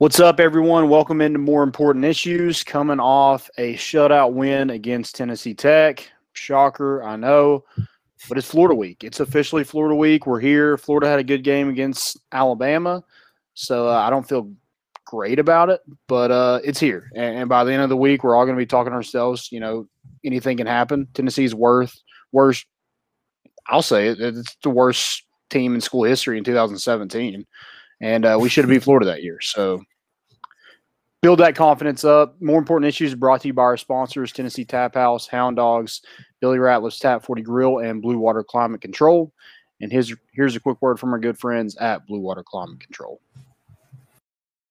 What's up, everyone? Welcome into more important issues. Coming off a shutout win against Tennessee Tech. Shocker, I know, but it's Florida week. It's officially Florida week. We're here. Florida had a good game against Alabama, so uh, I don't feel great about it, but uh, it's here. And, and, by the end of the week, we're all going to be talking ourselves. You know, anything can happen. Tennessee's worth worst. I'll say it. It's the worst team in school history in 2017 and uh, we should have beat Florida that year. So build that confidence up. More important issues brought to you by our sponsors: Tennessee Tap House, Hound Dogs, Billy Ratliff's Tap Forty Grill, and Blue Water Climate Control. And here's here's a quick word from our good friends at Blue Water Climate Control.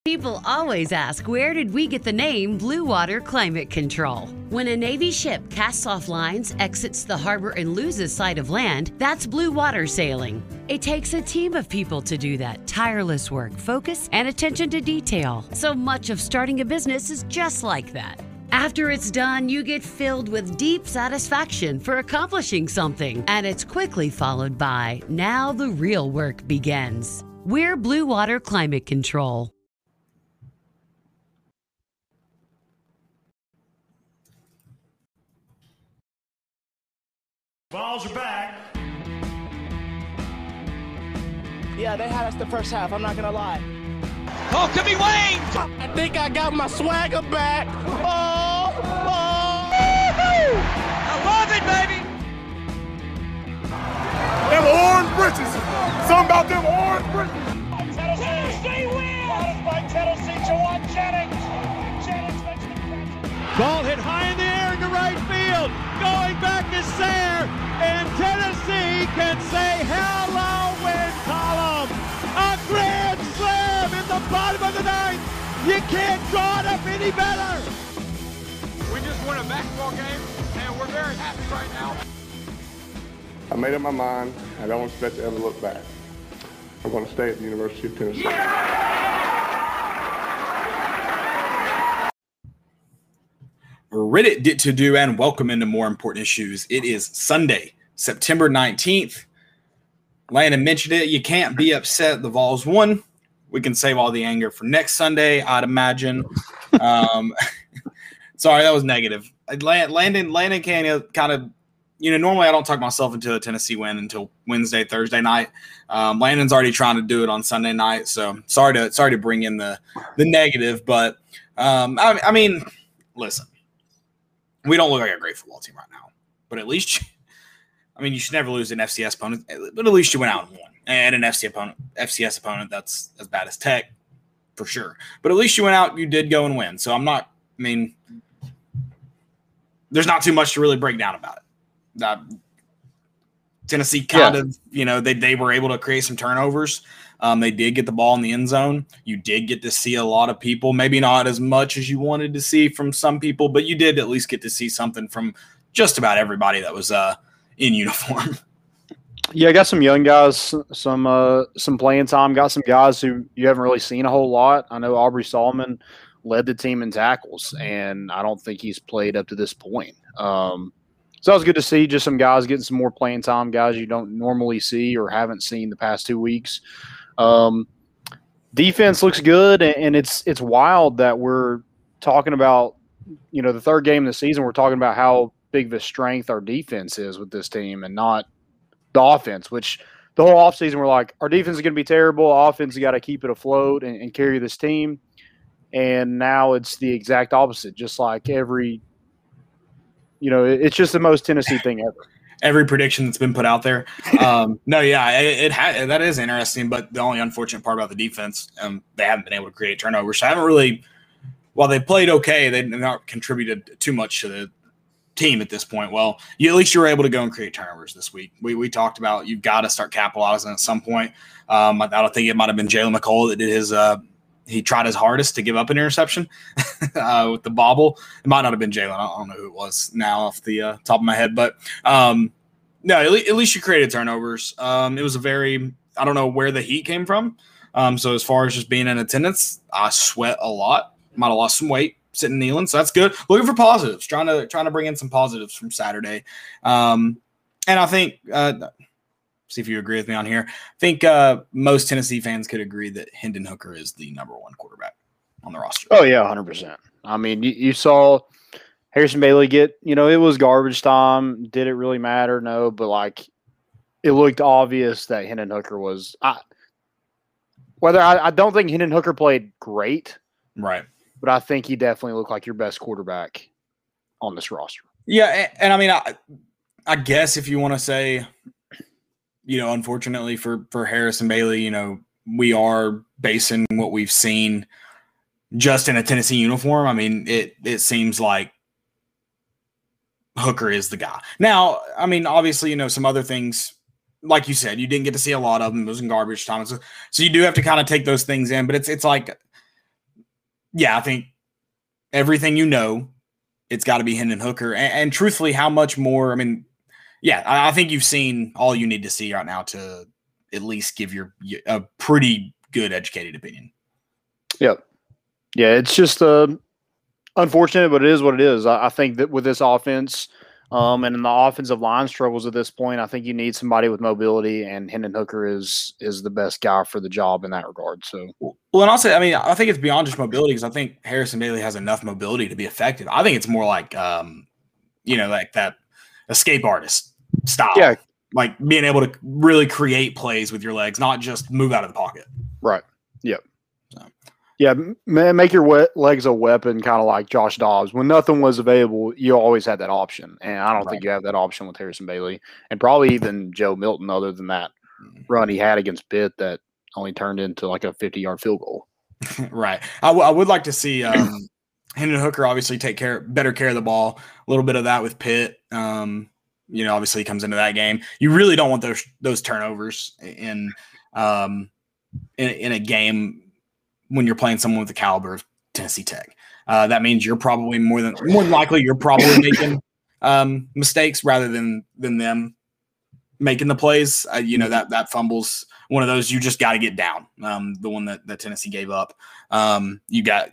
People always ask, where did we get the name Blue Water Climate Control? When a Navy ship casts off lines, exits the harbor, and loses sight of land, that's blue water sailing. It takes a team of people to do that tireless work, focus, and attention to detail. So much of starting a business is just like that. After it's done, you get filled with deep satisfaction for accomplishing something, and it's quickly followed by now the real work begins. We're Blue Water Climate Control. Balls are back. Yeah, they had us the first half, I'm not gonna lie. Oh, could be Wayne! I think I got my swagger back. Oh, oh. I love it, baby! Them orange britches. Something about them orange britches. Tennessee wins! by Tennessee, Jauan Jennings. Jennings makes the catch. Ball hit high in the air into right field. Going back to Sayre. And Tennessee can say hello win column. A grand slam in the bottom of the ninth. You can't draw it up any better. We just won a basketball game, and we're very happy right now. I made up my mind. I don't expect to ever look back. I'm going to stay at the University of Tennessee. Reddit did to do and welcome into more important issues. It is Sunday, September 19th. Landon mentioned it. You can't be upset the Vols won. We can save all the anger for next Sunday, I'd imagine. um, sorry, that was negative. Landon, Landon can kind of, you know, normally I don't talk myself into a Tennessee win until Wednesday, Thursday night. Um, Landon's already trying to do it on Sunday night, so sorry to sorry to bring in the the negative, but um, I, I mean, listen, we don't look like a great football team right now, but at least, I mean, you should never lose an FCS opponent, but at least you went out and won. And an FC opponent, FCS opponent that's as bad as Tech, for sure. But at least you went out, you did go and win. So I'm not. I mean, there's not too much to really break down about it. Uh, Tennessee kind yeah. of, you know, they they were able to create some turnovers. Um, they did get the ball in the end zone. You did get to see a lot of people, maybe not as much as you wanted to see from some people, but you did at least get to see something from just about everybody that was uh, in uniform. Yeah, I got some young guys, some uh, some playing time. Got some guys who you haven't really seen a whole lot. I know Aubrey Solomon led the team in tackles, and I don't think he's played up to this point. Um, so it was good to see just some guys getting some more playing time, guys you don't normally see or haven't seen the past two weeks. Um, defense looks good, and it's it's wild that we're talking about you know the third game of the season. We're talking about how big of a strength our defense is with this team, and not the offense. Which the whole offseason we're like, our defense is going to be terrible. offense got to keep it afloat and, and carry this team. And now it's the exact opposite. Just like every, you know, it's just the most Tennessee thing ever every prediction that's been put out there. Um, no, yeah, it, it ha- that is interesting. But the only unfortunate part about the defense, um, they haven't been able to create turnovers. So I haven't really, while they played okay, they've not contributed too much to the team at this point. Well, you, at least you were able to go and create turnovers this week. We, we talked about you've got to start capitalizing at some point. Um, I, I, don't think it might have been Jaylen McCollough that did his uh, he tried his hardest to give up an interception uh, with the bobble. It might not have been Jaylen. I don't know who it was now off the uh, top of my head, but um, no, at, le- at, least you created turnovers. Um, it was a very I don't know where the heat came from. Um, so as far as just being in attendance, I sweat a lot. Might have lost some weight sitting kneeling, so that's good. Looking for positives, trying to trying to bring in some positives from Saturday. Um, and I think uh, see if you agree with me on here. I think uh, most Tennessee fans could agree that Hendon Hooker is the number one quarterback. on the roster. Oh yeah, hundred percent. I mean, you, you saw Harrison Bailey get, you know, it was garbage time. Did it really matter? No, but like it looked obvious that Hendon Hooker was. I, whether I, I don't think Hendon Hooker played great, right? But I think he definitely looked like your best quarterback on this roster. Yeah, and, and I mean, I, I guess if you want to say, you know, unfortunately for for Harrison Bailey, you know, we are basing what we've seen just in a Tennessee uniform. I mean, it it seems like Hooker is the guy. Now, I mean, obviously, you know, some other things, like you said, you didn't get to see a lot of them. It was in garbage time. So, so you do have to kind of take those things in. But it's it's like, yeah, I think everything you know, it's got to be Hendon Hooker. And, and, truthfully, how much more? I mean, yeah, I, I think you've seen all you need to see right now to at least give your a pretty good educated opinion. Yep. Yeah, it's just uh, unfortunate, but it is what it is. I, I think that with this offense, um, and in the offensive line struggles at this point, I think you need somebody with mobility, and Hendon Hooker is is the best guy for the job in that regard. So, well, and also, I mean, I think it's beyond just mobility because I think Harrison Bailey has enough mobility to be effective. I think it's more like, um, you know, like that escape artist style. Yeah, like being able to really create plays with your legs, not just move out of the pocket. Right. Yep. Yeah, make your we- legs a weapon, kind of like Josh Dobbs. When nothing was available, you always had that option, and I don't right. think you have that option with Harrison Bailey, and probably even Joe Milton. Other than that mm. run he had against Pitt, that only turned into like a fifty-yard field goal. right. I, w- I would like to see um, Hendon Hooker obviously take care, better care of the ball. A little bit of that with Pitt. Um, you know, obviously he comes into that game. You really don't want those those turnovers in um, in, in a game when you're playing someone with the caliber of Tennessee Tech. Uh, that means you're probably more than more than likely you're probably making um, mistakes rather than than them making the plays. Uh, you know that that fumbles one of those you just got to get down. Um, the one that, that Tennessee gave up. Um, you got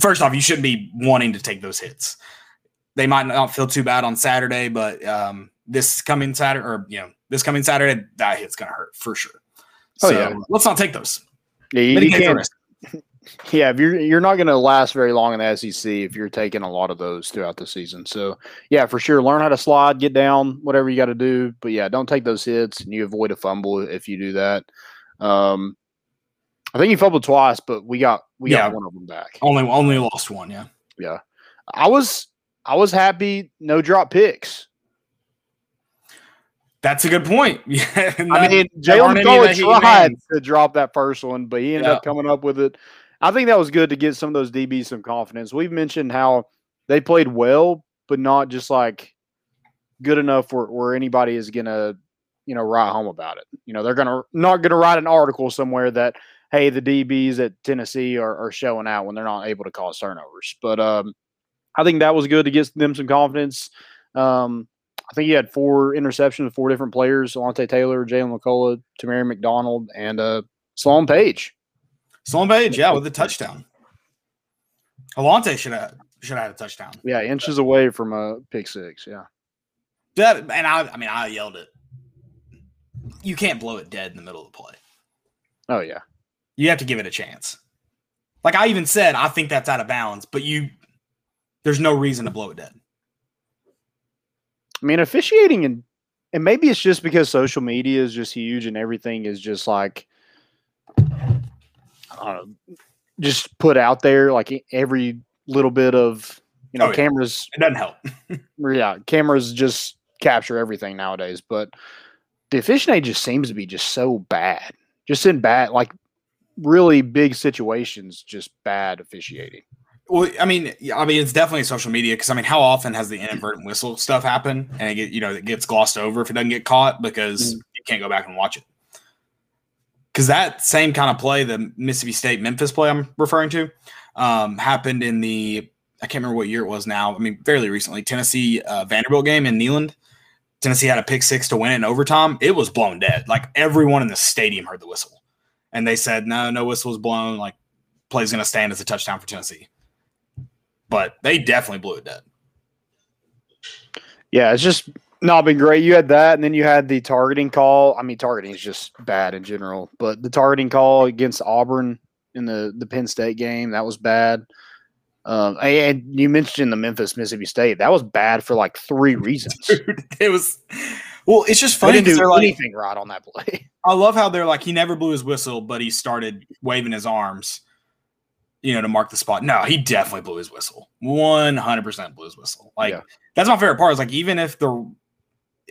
first off, you shouldn't be wanting to take those hits. They might not feel too bad on Saturday, but um, this coming Saturday or you know this coming Saturday, that hit's gonna hurt for sure. Oh, so yeah. let's not take those. Yeah, you, you can't, yeah, if you're you're not going to last very long in the SEC if you're taking a lot of those throughout the season. So yeah, for sure, learn how to slide, get down, whatever you got to do. But yeah, don't take those hits, and you avoid a fumble if you do that. Um, I think he fumbled twice, but we got we yeah, got one of them back. Only only lost one. Yeah, yeah. I was I was happy. No drop picks. That's a good point. Yeah, I mean, Jalen Cole tried to drop that first one, but he ended yeah. up coming up with it. I think that was good to get some of those DBs some confidence. We've mentioned how they played well, but not just like good enough where, where anybody is gonna, you know, write home about it. You know, they're gonna not gonna write an article somewhere that hey, the DBs at Tennessee are, are showing out when they're not able to cause turnovers. But um, I think that was good to get them some confidence. Um, I think he had four interceptions, with four different players: Alontae Taylor, Jaylen McCollough, Tamari McDonald, and uh, Solon Page. Solon Page, yeah, with a touchdown. Alontae should have should have had a touchdown. Yeah, inches away from a pick six. Yeah. That and I, I mean, I yelled it. You can't blow it dead in the middle of the play. Oh yeah. You have to give it a chance. Like I even said, I think that's out of bounds, but you, there's no reason to blow it dead. I mean, officiating and and maybe it's just because social media is just huge and everything is just like know, just put out there like every little bit of you know oh, yeah. cameras. It doesn't help. yeah, cameras just capture everything nowadays, but the officiating just seems to be just so bad. Just in bad, like really big situations, just bad officiating. Well, I mean, I mean, it's definitely social media because I mean, how often has the inadvertent whistle stuff happen and it get you know it gets glossed over if it doesn't get caught because mm. you can't go back and watch it because that same kind of play, the Mississippi State Memphis play I'm referring to, um, happened in the I can't remember what year it was now. I mean, fairly recently, Tennessee uh, Vanderbilt game in Neyland. Tennessee had a pick six to win in overtime. It was blown dead. Like everyone in the stadium heard the whistle, and they said, "No, no whistle was blown. Like play's going to stand as a touchdown for Tennessee." But they definitely blew it dead. Yeah, it's just not been great. You had that, and then you had the targeting call. I mean, targeting is just bad in general, but the targeting call against Auburn in the the Penn State game. That was bad. Um, and you mentioned the Memphis Mississippi State. That was bad for like three reasons. Dude, it was well. It's just They funny didn't do they're like, anything right on that play. I love how they're like he never blew his whistle, but he started waving his arms, you know, to mark the spot. No, he definitely blew his whistle. One hundred percent blew his whistle. Like Yeah. that's my favorite part. Is like even if the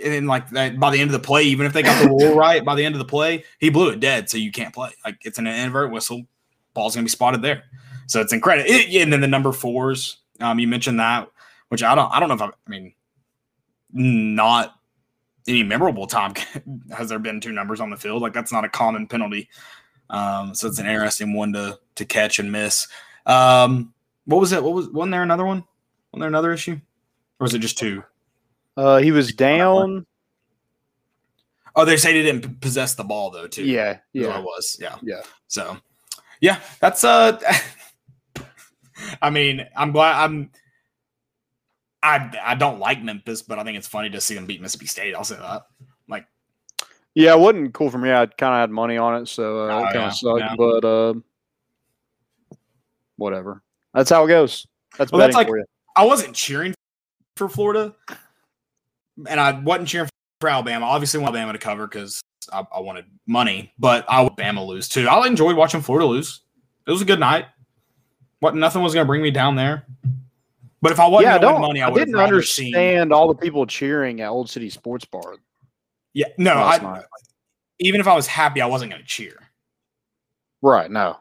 and like that by the end of the play, even if they got the rule right by the end of the play, he blew it dead, so you can't play. Like it's an invert whistle, ball's gonna be spotted there. So it's incredible. It, and then the number fours, um, you mentioned that, which I don't, I don't know if I, I mean, not any memorable time has there been two numbers on the field. Like that's not a common penalty. Um, so it's an interesting one to to catch and miss. Um, what was it? What was wasn't there another one? Wasn't there another issue? Or was it just two? Uh, he was down. Oh, they say he didn't possess the ball though, too. Yeah, yeah, it was. Yeah. yeah. So yeah, that's uh I mean, I'm glad I'm I I don't like Memphis, but I think it's funny to see them beat Mississippi State. I'll say that. Like Yeah, it wasn't cool for me. I kind of had money on it, so uh, Oh, it kind of yeah, sucked. yeah. But uh, whatever. That's how it goes. That's Well, that's like- for you. I wasn't cheering for Florida, and I wasn't cheering for Alabama. Obviously, I want Alabama to cover because I, I wanted money, but I would Bama lose too. I enjoyed watching Florida lose. It was a good night. What nothing was going to bring me down there. But if I wasn't yeah, going to don't. win money, I, I, didn't rather seen. understand all the people cheering at Old City Sports Bar. Yeah, no, I, night. even if I was happy, I wasn't going to cheer. Right? No.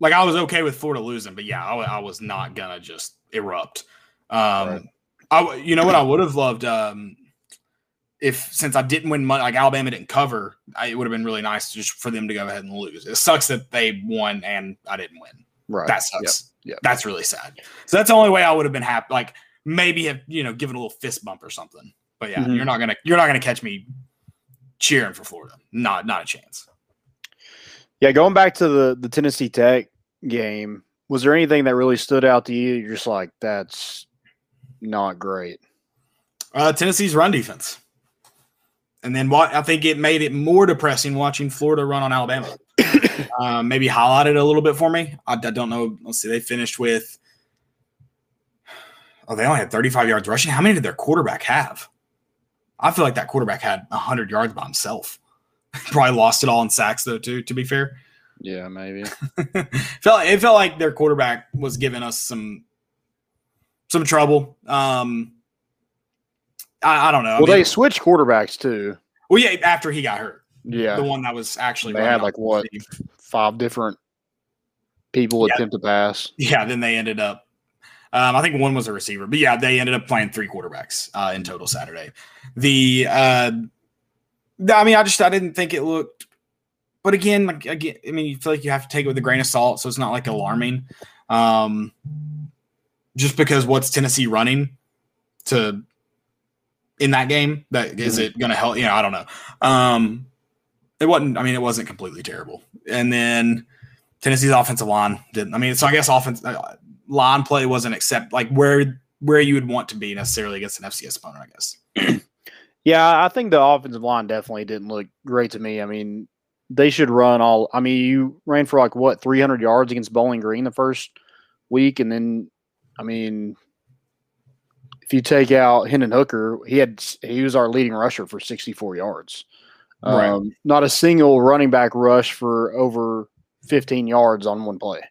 Like I was okay with Florida losing, but yeah, I, I was not gonna just erupt. Um, Right. I you know what I would have loved um, if since I didn't win money, like Alabama didn't cover, I, it would have been really nice just for them to go ahead and lose. It sucks that they won and I didn't win. Right. That sucks. Yep, yep. That's really sad. So that's the only way I would have been happy. Like maybe have you know given a little fist bump or something. But yeah, Mhm. you're not gonna you're not gonna catch me cheering for Florida. Not not a chance. Yeah, going back to the the Tennessee Tech game, was there anything that really stood out to you? You're just like, that's not great. Uh, Tennessee's run defense. And then what I think it made it more depressing watching Florida run on Alabama. um, maybe highlighted a little bit for me. I, I don't know. Let's see. They finished with oh, they only had 35 yards rushing. How many did their quarterback have? I feel like that quarterback had 100 yards by himself. Probably lost it all in sacks though, too. To be fair, Yeah, maybe. felt it felt like their quarterback was giving us some some trouble. Um, I, I don't know. I well, mean- they switched quarterbacks too. well, yeah, after he got hurt, Yeah, the one that was actually They had, like, the what? five different people Yeah. attempt to pass. Yeah, then they ended up. Um, I think one was a receiver, but yeah, they ended up playing three quarterbacks uh, in total Saturday. The, uh, the- I mean, I just I didn't think it looked. But again, like again, I mean, you feel like you have to take it with a grain of salt, so it's not like alarming. Um, just because what's Tennessee running to in that game? That is Mhm. it going to help? You know, I don't know. Um, it wasn't. I mean, it wasn't completely terrible. And then Tennessee's offensive line didn't. I mean, so I guess offense uh, line play wasn't except like where where you would want to be necessarily against an FCS opponent. I guess. Yeah, I think the offensive line definitely didn't look great to me. I mean, they should run all. I mean, you ran for like what 300 yards against Bowling Green the first week, and then, I mean, if you take out Hendon Hooker, he had he was our leading rusher for 64 yards. Right. Um, not a single running back rush for over 15 yards on one play.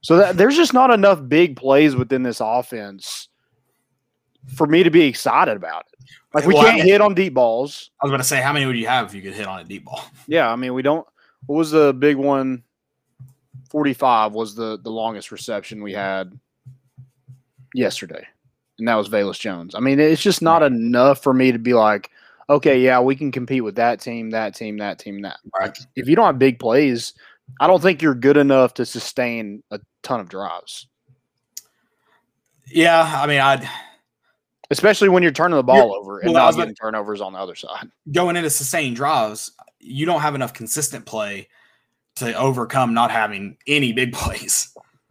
So that, there's just not enough big plays within this offense for me to be excited about it. Like we Well, can't mean- hit on deep balls. I was going to say, how many would you have if you could hit on a deep ball? Yeah, I mean we don't. What was the big one? Forty-five was the the longest reception we had yesterday, and that was Velus Jones. I mean, it's just not enough for me to be like, okay, yeah, we can compete with that team, that team, that team, that. Right. If you don't have big plays, I don't think you're good enough to sustain a ton of drives, Yeah, I mean, I'd especially when you're turning the ball You're- over and well, not getting turnovers on the other side. going into sustained drives, you don't have enough consistent play to overcome not having any big plays.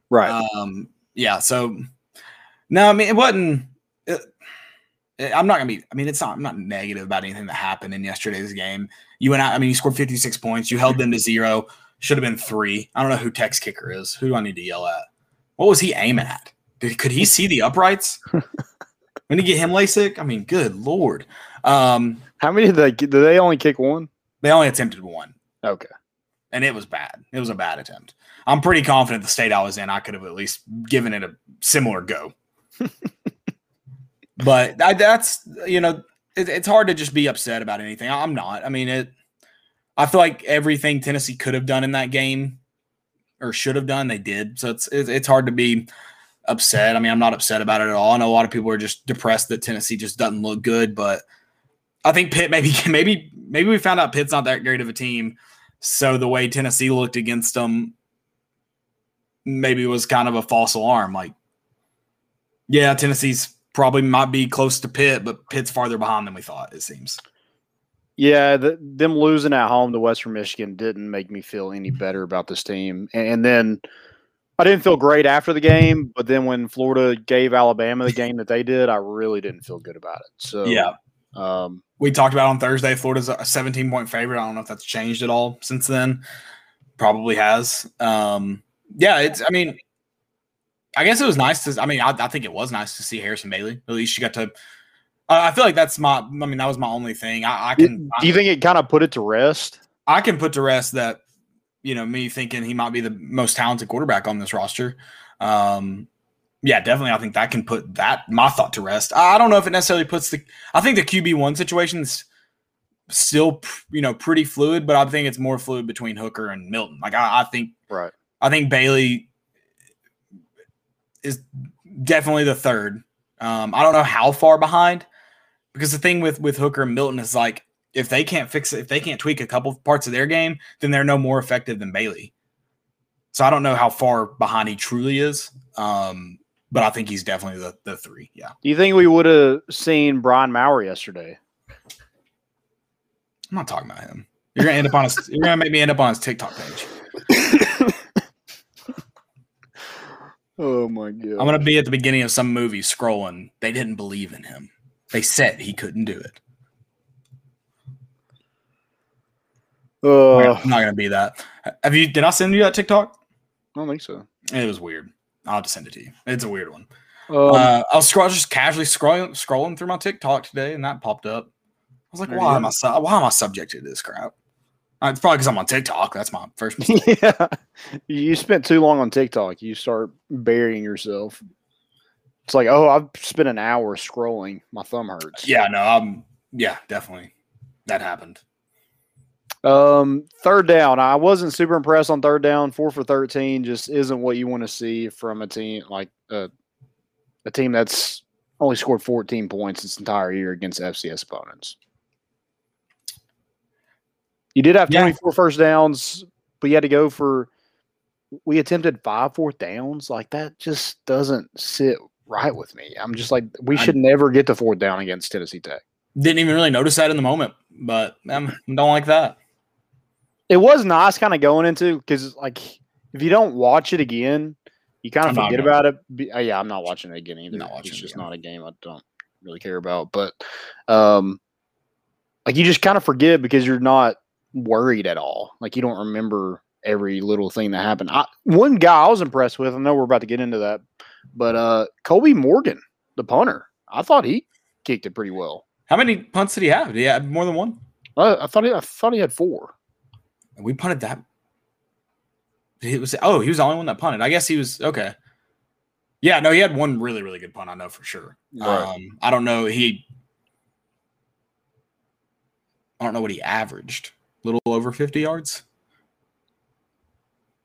Right. Um, yeah. So no, I mean it wasn't. It, I'm not gonna be. I mean, it's not. I'm not negative about anything that happened in yesterday's game. You went out. I mean, you scored 56 points. You held them to zero. Should have been three. I don't know who Tech's kicker is. Who do I need to yell at? What was he aiming at? Did, could he see the uprights? when he get him LASIK? I mean, good lord. Um, How many did they did they only kick one? they only attempted one, Okay. and it was bad. It was a bad attempt. I'm pretty confident the state I was in, I could have at least given it a similar go. but I, that's you know, it, it's hard to just be upset about anything. I'm not. I mean, it. I feel like everything Tennessee could have done in that game or should have done, they did. So it's it's it's hard to be upset. I mean, I'm not upset about it at all. I know a lot of people are just depressed that Tennessee just doesn't look good, but I think Pitt maybe maybe maybe we found out Pitt's not that great of a team. So the way Tennessee looked against them maybe was kind of a false alarm. Like, yeah, Tennessee's probably might be close to Pitt, but Pitt's farther behind than we thought. It seems. Yeah, the, them losing at home to Western Michigan didn't make me feel any better about this team. And, and then I didn't feel great after the game, but then when Florida gave Alabama the game that they did, I really didn't feel good about it. So Yeah. um, we talked about on Thursday. Florida's a 17 point favorite. I don't know if that's changed at all since then. Probably has. Um, yeah, it's. I mean, I guess it was nice to. I mean, I, I think it was nice to see Harrison Bailey. At least she got to. Uh, I feel like that's my. I mean, that was my only thing. I, I can. do you think it kind of put it to rest? I can put to rest that you know me thinking he might be the most talented quarterback on this roster. Um, yeah, definitely. I think that can put that my thought to rest. I don't know if it necessarily puts the. I think the QB one situation is still you know pretty fluid, but I think it's more fluid between Hooker and Milton. Like I, I think Right. I think Bailey is definitely the third. Um, I don't know how far behind because the thing with with Hooker and Milton is like if they can't fix it, if they can't tweak a couple parts of their game, then they're no more effective than Bailey. So I don't know how far behind he truly is, um, but I think he's definitely the the three. Yeah, Do you think we would have seen Brian Maurer yesterday? I'm not talking about him. You're gonna end up on his. You're gonna make me end up on his TikTok page. Oh my god! I'm gonna be at the beginning of some movie scrolling. They didn't believe in him. They said he couldn't do it. Uh, I'm not gonna be that. Have you? Did I send you that TikTok? I don't think so. It was weird. I'll have to send it to you. It's a weird one. Um, uh, I was scroll, just casually scrolling scrolling through my TikTok today, and that popped up. I was like, why am. I su- why am I subject to this crap? Uh, it's probably because I'm on TikTok. That's my first mistake. yeah, you spent too long on TikTok. You start burying yourself. It's like, oh, I've spent an hour scrolling. My thumb hurts. yeah, no, I'm. yeah, definitely, that happened. Um, third down. I wasn't super impressed on third down. Four for thirteen just isn't what you want to see from a team like a a team that's only scored fourteen points this entire year against FCS opponents. You did have Yeah. 24 first downs, but you had to go for. We attempted five fourth downs. Like that just doesn't sit right with me. I'm just like, we I- should never get to fourth down against Tennessee Tech. Didn't even really notice that in the moment, but um, don't like that. It was nice kind of going into because like if you don't watch it again, you kind I'm of forget about it. Be- uh, yeah, I'm not watching it again either. Not watching it's just again. not a game I don't really care about. But um, like you just kind of forget because you're not worried at all. Like you don't remember every little thing that happened. I, one guy I was impressed with. I know we're about to get into that, but uh, Kobe Morgan, the punter, I thought he kicked it pretty well. How many punts did he have? Did he have more than one? I, I thought he, I thought he had four. We punted that. It was oh, he was the only one that punted. I guess he was okay. Yeah, no, he had one really, really good punt. I know for sure. Right. Um, I don't know. He, I don't know what he averaged. A little over fifty yards.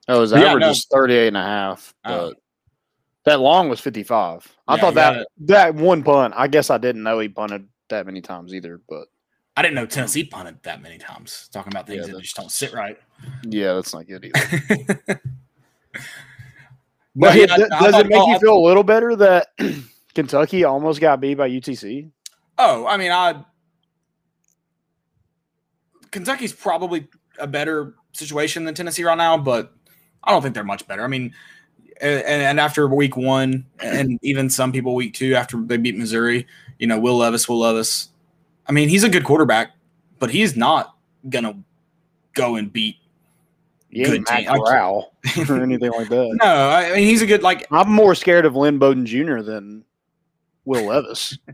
Oh, his Yeah, average no. is 38 and a half. Oh. But that long was 55. I Yeah, thought that that one punt, I guess I didn't know he punted that many times either. But I didn't know Tennessee punted that many times. Talking about things Yeah, that just don't sit right. yeah, that's not good either. but But yeah, it- I does thought- it make I- you feel a little better that Kentucky almost got beat by UTC? Oh, I mean, I Kentucky's probably a better situation than Tennessee right now, but I don't think they're much better. I mean, and, and after week one, and even some people week two after they beat Missouri, you know, Will Levis, Will Levis. I mean, he's a good quarterback, but he's not gonna go and beat ain't good Matt team. Corral or anything like that. No, I mean he's a good like I'm more scared of Lynn Bowden Jr. than Will Levis.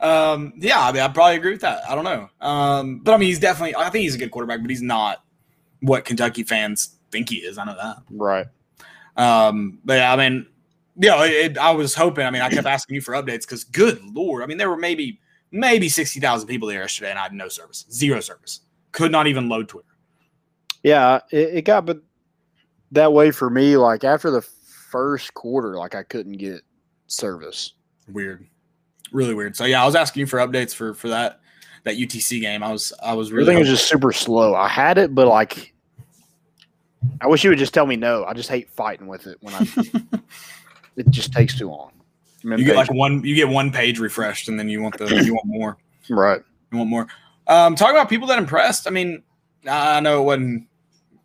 Um, yeah, I mean, I probably agree with that. I don't know. Um, but I mean, he's definitely, I think he's a good quarterback, but he's not what Kentucky fans think he is. I know that. right. Um, but yeah, I mean, yeah, I was hoping, I mean, I kept asking you for updates because good Lord, I mean, there were maybe, maybe 60,000 people there yesterday and I had no service, zero service. Could not even load Twitter. Yeah, it, it got but that way for me. Like after the first quarter, like I couldn't get service. Weird. Really weird. So yeah, I was asking you for updates for, for that, that UTC game. I was, I was really, Everything was just super slow. I had it, but like, I wish you would just tell me no. I just hate fighting with it when I. it just takes too long. You get like one, you get one page refreshed and then you want the, you want more. right. You want more? Um, talk about people that impressed. I mean, I know it wasn't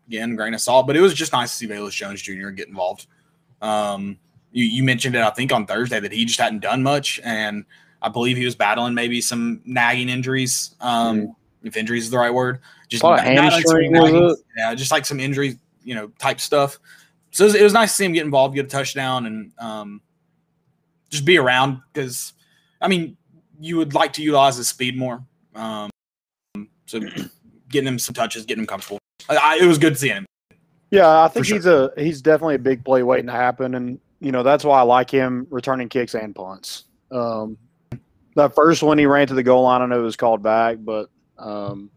again grain of salt, but it was just nice to see Velus Jones Jr. get involved. Um, you, you mentioned it, I think, on Thursday that he just hadn't done much, and I believe he was battling maybe some nagging injuries. Um, if injuries is the right word, just A lot of some hamstring, nagging- yeah, just like some injury, you know, type stuff. So it was, it was nice to see him get involved, get a touchdown, and um, just be around because, I mean, you would like to utilize his speed more. Um, so getting him some touches, getting him comfortable. I, I, it was good seeing him. Yeah, I think sure. he's a he's definitely a big play waiting to happen, and you know that's why I like him returning kicks and punts. Um, that first one he ran to the goal line, I know it was called back, but um,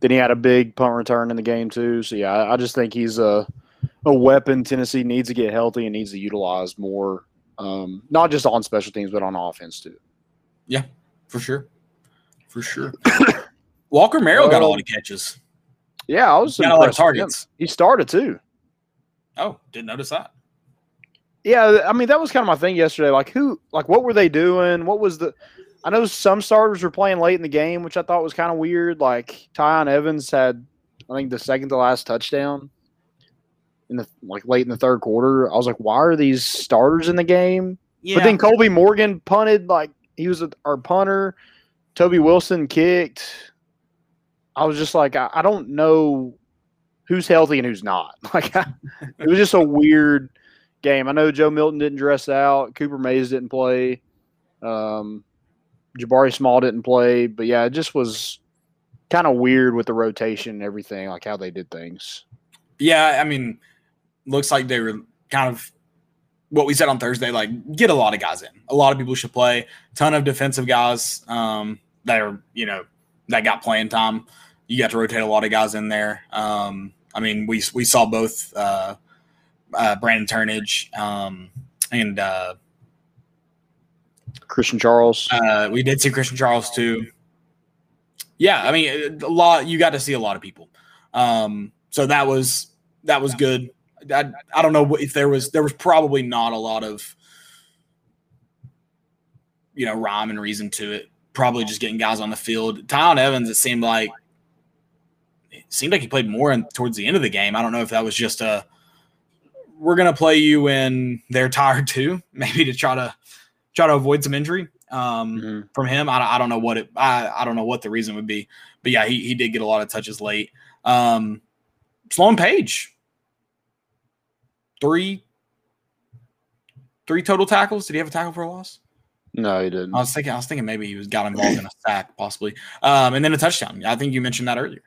then he had a big punt return in the game too. So yeah, I, I just think he's a a weapon Tennessee needs to get healthy and needs to utilize more, um, not just on special teams but on offense too. Yeah, for sure, for sure. Walker Merrill got a lot of catches. Yeah, I was Got a lot of impressed with him. targets. He started too. Oh, didn't notice that. Yeah, I mean that was kind of my thing yesterday. Like who, like what were they doing? What was the? I know some starters were playing late in the game, which I thought was kind of weird. Like Tiyon Evans had, I think the second to last touchdown in the like late in the third quarter. I was like, why are these starters in the game? Yeah, But then Colby Morgan punted like he was a, our punter. Toby Wilson kicked. I was just like, I, I don't know who's healthy and who's not. Like, I, it was just a weird game. I know Joe Milton didn't dress out. Cooper Mays didn't play. Um, Jabari Small didn't play. But yeah, it just was kind of weird with the rotation and everything, like how they did things. yeah. I mean, looks like they were kind of what we said on Thursday. Like, get a lot of guys in. A lot of people should play. Ton of defensive guys um, that are you know that got playing time. You got to rotate a lot of guys in there. Um, I mean, we we saw both uh, uh, Brandon Turnage um, and uh, Christian Charles. Uh, we did see Christian Charles too. Yeah, I mean, a lot. You got to see a lot of people. Um, so that was that was good. I, I don't know if there was there was probably not a lot of you know rhyme and reason to it. Probably just getting guys on the field. Tiyon Evans, it seemed like it seemed like he played more in, towards the end of the game. I don't know if that was just a we're gonna play you when they're tired too, maybe to try to try to avoid some injury um, Mhm. from him. I, don't- I don't know what it. I, I don't know what the reason would be, but yeah, he, he did get a lot of touches late. Um, Solon Page, three three total tackles. Did he have a tackle for a loss? No, he didn't. I was thinking. I was thinking maybe he was got involved in a sack, possibly, um, and then a touchdown. I think you mentioned that earlier.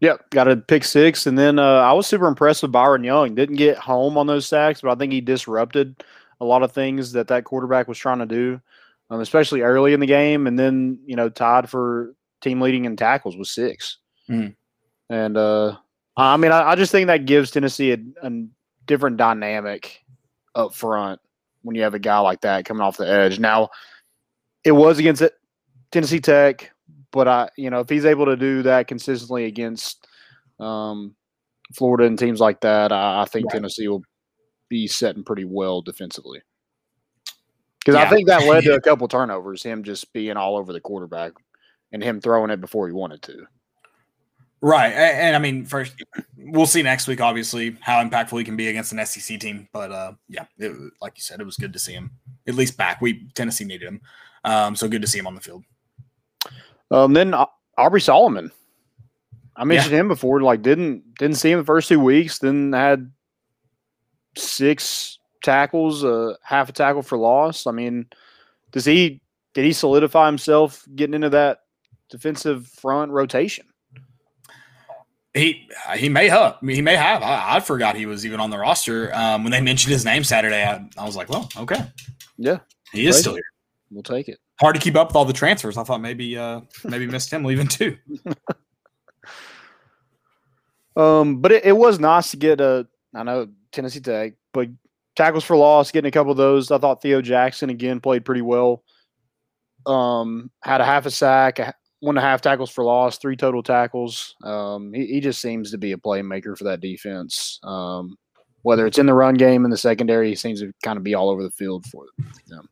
Yep, got a pick six, and then uh, I was super impressed with Byron Young. Didn't get home on those sacks, but I think he disrupted a lot of things that that quarterback was trying to do, um, especially early in the game. And then you know tied for team leading in tackles with 6 Mhm. And uh, I mean, I, I just think that gives Tennessee a, a different dynamic up front when you have a guy like that coming off the edge. Now, it was against Tennessee Tech, but I, you know, if he's able to do that consistently against um, Florida and teams like that, I, I think Right. Tennessee will be setting pretty well defensively. Because I think that led to a couple turnovers, him just being all over the quarterback and him throwing it before he wanted to. Right, and, and I mean, first we'll see next week, obviously, how impactful he can be against an SEC team. But uh, yeah, it, like you said, it was good to see him at least back. We Tennessee needed him, um, so good to see him on the field. Um, then Au- Aubrey Solomon, I mentioned yeah. him before. Like, didn't didn't see him the first two weeks. Then had six tackles, uh, half a tackle for loss. I mean, does he did he solidify himself getting into that defensive front rotation? He he may have he may have. I, I forgot he was even on the roster um, when they mentioned his name Saturday. I, I was like, well, okay, yeah, he is still here. We'll take it. Hard to keep up with all the transfers. I thought maybe uh, maybe missed him leaving too. um, but it, it was nice to get a. I know Tennessee Tech, but tackles for loss, getting a couple of those. I thought Theo Jackson again played pretty well. Um, had a half a sack, one and a half tackles for loss, three total tackles. Um, he, he just seems to be a playmaker for that defense. Um, whether it's in the run game in the secondary, he seems to kind of be all over the field for them.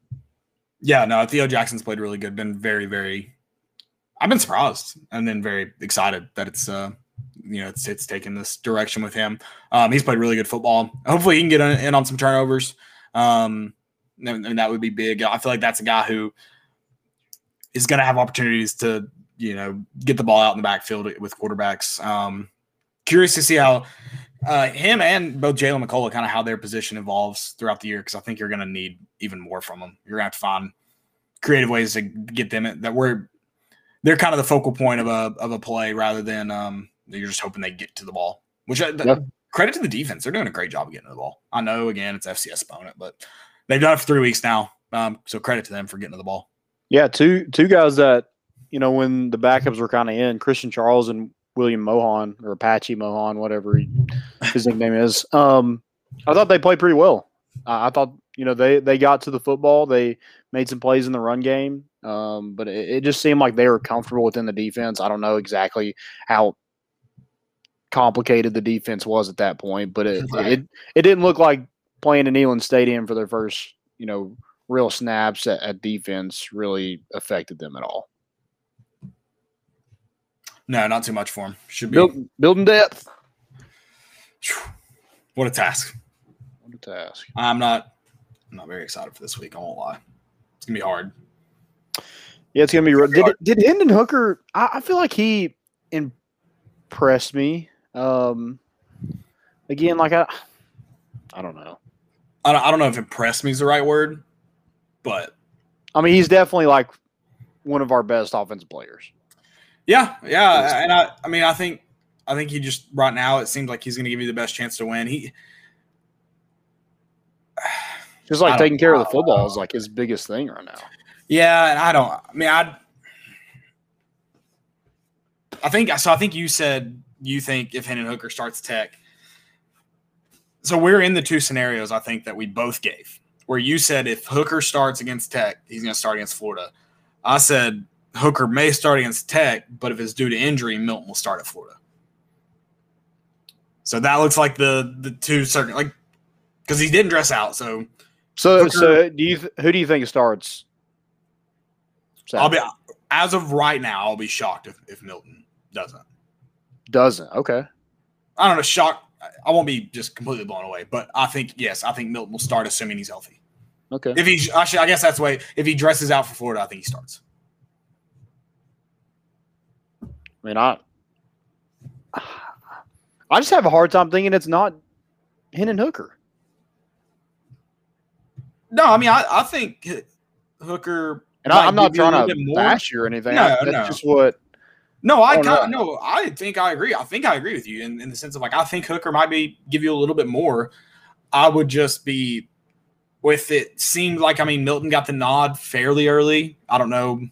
Yeah, no, Theo Jackson's played really good. Been very, very. I've been surprised and then very excited that it's uh, you know it's it's taken this direction with him. Um, he's played really good football. Hopefully, he can get in on some turnovers. Um, and that would be big. I feel like that's a guy who is going to have opportunities to you know get the ball out in the backfield with quarterbacks. Um, curious to see how uh, him and both Jaylen McCollough kind of how their position evolves throughout the year because I think you're going to need even more from them. You're going to have to find creative ways to get them in, that we're they're kind of the focal point of a of a play rather than um, you're just hoping they get to the ball. Which yep. credit to the defense, they're doing a great job of getting to the ball. I know again it's FCS opponent, but they've done it for three weeks now. Um, so credit to them for getting to the ball. Yeah, two two guys that you know when the backups were kind of in Christian Charles and William Mohan or Apache Mohan, whatever he, his nickname is. Um, I thought they played pretty well. Uh, I thought you know they they got to the football. They made some plays in the run game, um, but it, it, just seemed like they were comfortable within the defense. I don't know exactly how complicated the defense was at that point, but it right. it, it didn't look like playing in Neyland Stadium for their first you know real snaps at, at defense really affected them at all. No, not too much for him. Should be Build, building depth. What a task! What a task! I'm not. I'm not very excited for this week. I won't lie. It's gonna be hard. Yeah, it's gonna be. Did hard. did Hendon Hooker? I, I, feel like he impressed me. Um, again, like I, I don't know. I don't, I don't know if impressed me is the right word, but I mean, he's definitely like one of our best offensive players. Yeah, yeah, and I, I mean, I think, I think he just right now it seems like he's going to give you the best chance to win. He just like taking care of the football is like his biggest thing right now. Yeah, and I don't. I mean, I, I think so. I think you said you think if Hendon Hooker starts Tech. So we're in the two scenarios I think that we both gave. Where you said if Hooker starts against Tech, he's going to start against Florida. I said Hooker may start against Tech, but if it's due to injury, Milton will start at Florida. So that looks like the the two certain like because he didn't dress out. So so Hooker, so do you who do you think starts? Saturday? I'll be as of right now. I'll be shocked if, if Milton doesn't. Doesn't okay. I don't know. Shock. I won't be just completely blown away, but I think yes, I think Milton will start assuming he's healthy. Okay. If he actually, I guess that's the way. If he dresses out for Florida, I think he starts. I mean, I I just have a hard time thinking it's not Hendon Hooker. No, I mean, I, I think Hooker. And I, am not trying to bash you or anything. No, That's no. just what. No, I, kind no, I think I agree. I think I agree with you in, in the sense of like I think Hooker might be give you a little bit more. I would just be with it. Seemed like I mean Milton got the nod fairly early. I don't know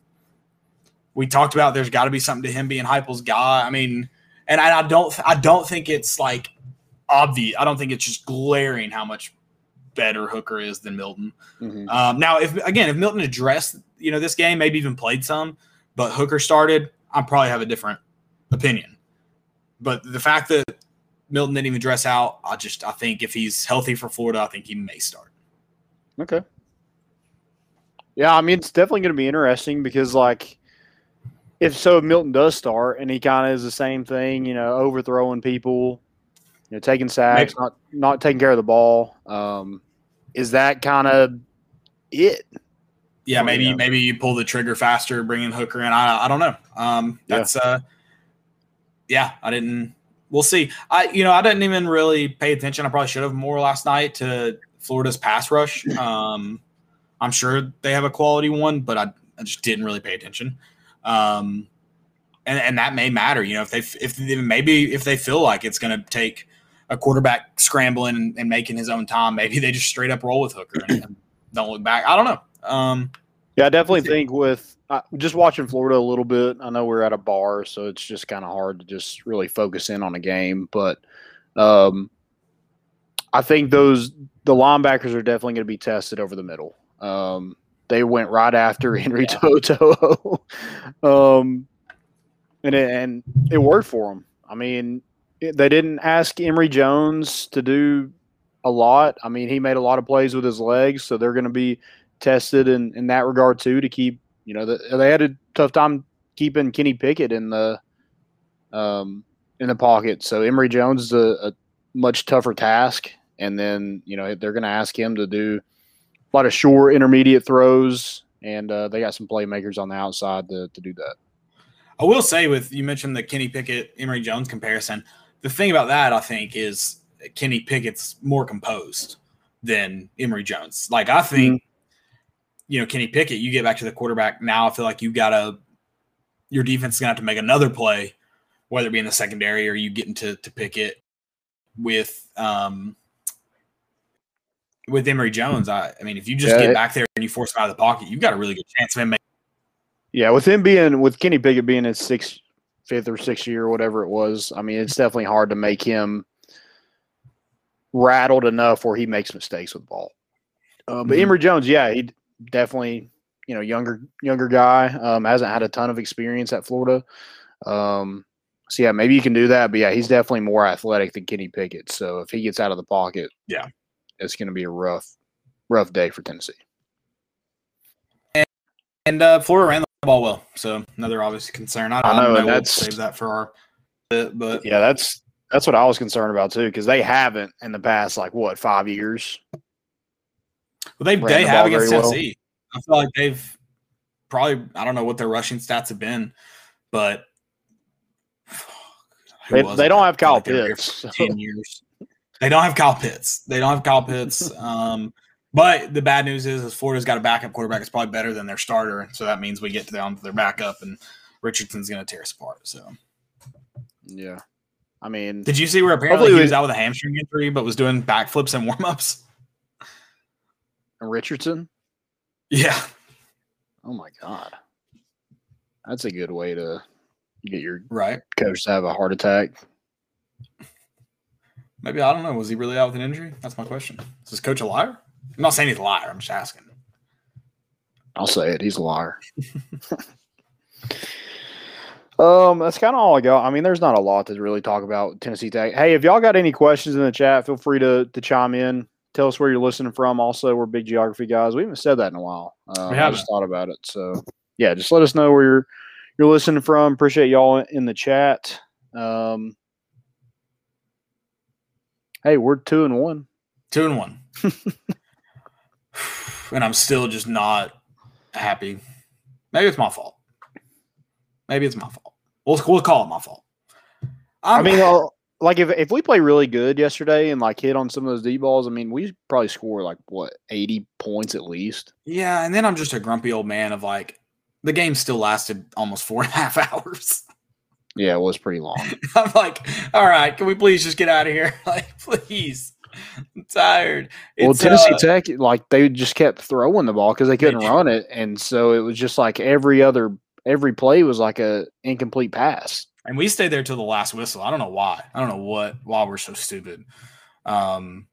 we talked about there's got to be something to him being Heupel's guy. I mean, and I, I don't I don't think it's like obvious. I don't think it's just glaring how much better Hooker is than Milton. Mm-hmm. Um, now, if again, if Milton addressed you know this game, maybe even played some, but Hooker started, I probably have a different opinion. But the fact that Milton didn't even dress out, I just I think if he's healthy for Florida, I think he may start. Okay. Yeah, I mean it's definitely going to be interesting because like if so, Milton does start and he kind of is the same thing, you know, overthrowing people, you know, taking sacks, Maybe. not not taking care of the ball. Um, is that kind of it? Yeah, maybe maybe you pull the trigger faster, bringing Hooker in. I, I don't know. Um, that's yeah. uh, yeah, I didn't. We'll see. I you know I didn't even really pay attention. I probably should have more last night to Florida's pass rush. Um, I'm sure they have a quality one, but I, I just didn't really pay attention. Um, and, and that may matter, you know, if they if maybe if they feel like it's going to take a quarterback scrambling and, and, making his own time, maybe they just straight up roll with Hooker and, and don't look back. I don't know. Um, yeah, I definitely think with uh, just watching Florida a little bit. I know we're at a bar, so it's just kind of hard to just really focus in on a game. But um, I think those the linebackers are definitely going to be tested over the middle. Um, they went right after Henry yeah. To'oTo'o, um, and it, and it worked for them. I mean, it, they didn't ask Emory Jones to do a lot. I mean, he made a lot of plays with his legs, so they're going to be tested in, in that regard too to keep. You know, the, they had a tough time keeping Kenny Pickett in the um, in the pocket. So Emory Jones is a, a much tougher task, and then you know they're going to ask him to do a lot of short, intermediate throws, and uh, they got some playmakers on the outside to, to do that. I will say, with you mentioned the Kenny Pickett Emory Jones comparison, the thing about that I think is Kenny Pickett's more composed than Emory Jones. Like I think, mm-hmm. you know, Kenny Pickett, you get back to the quarterback now. I feel like you got to your defense is gonna have to make another play, whether it be in the secondary or you get into to Pickett with um with Emory Jones, I, I mean, if you just yeah, get back there and you force him out of the pocket, you've got a really good chance of him. Making- yeah, with him being with Kenny Pickett being his sixth, fifth or sixth year, or whatever it was, I mean, it's definitely hard to make him rattled enough where he makes mistakes with the ball. Uh, but mm-hmm. Emory Jones, yeah, he definitely, you know, younger younger guy, um, hasn't had a ton of experience at Florida. Um, so yeah, maybe you can do that. But yeah, he's definitely more athletic than Kenny Pickett. So if he gets out of the pocket, yeah, it's going to be a rough, rough day for Tennessee. And, and uh, Florida ran the ball well, so another obvious concern. I, I know, I know that's we'll save that for our. Bit, but yeah, that's that's what I was concerned about too, because they haven't in the past like what five years. Well, they they the have against Tennessee. Well. I feel like they've probably I don't know what their rushing stats have been, but they, they don't have Kyle like Pitts. Ten years. They don't have Kyle Pitts. They don't have Kyle Pitts. Um, but the bad news is, is Florida's got a backup quarterback. It's probably better than their starter. So that means we get to them to their backup, and Richardson's going to tear us apart. So, yeah. I mean, did you see where apparently he was out with a hamstring injury, but was doing backflips and warm ups? Richardson? Yeah. Oh my God. That's a good way to get your right coach to have a heart attack. Maybe I don't know. Was he really out with an injury? That's my question. Is his coach a liar? I'm not saying he's a liar. I'm just asking. I'll say it. He's a liar. um, that's kind of all I got. I mean, there's not a lot to really talk about Tennessee Tech. Hey, if y'all got any questions in the chat, feel free to to chime in. Tell us where you're listening from. Also, we're big geography guys. We haven't said that in a while. Um, I just thought about it. So yeah, just let us know where you're you're listening from. Appreciate y'all in the chat. Um, Hey, we're two and one. Two and one. and I'm still just not happy. Maybe it's my fault. Maybe it's my fault. We'll, we'll call it my fault. I'm, i mean, uh, like if if we play really good yesterday and like hit on some of those D balls, I mean, we probably score like what eighty points at least. Yeah, and then I'm just a grumpy old man of like the game still lasted almost four and a half hours. Yeah, it was pretty long. I'm like, all right, can we please just get out of here? Like, please. I'm tired. It's, well, Tennessee uh, Tech, like they just kept throwing the ball because they couldn't run it, and so it was just like every other every play was like a incomplete pass. And we stayed there till the last whistle. I don't know why. I don't know what why we're so stupid. Um,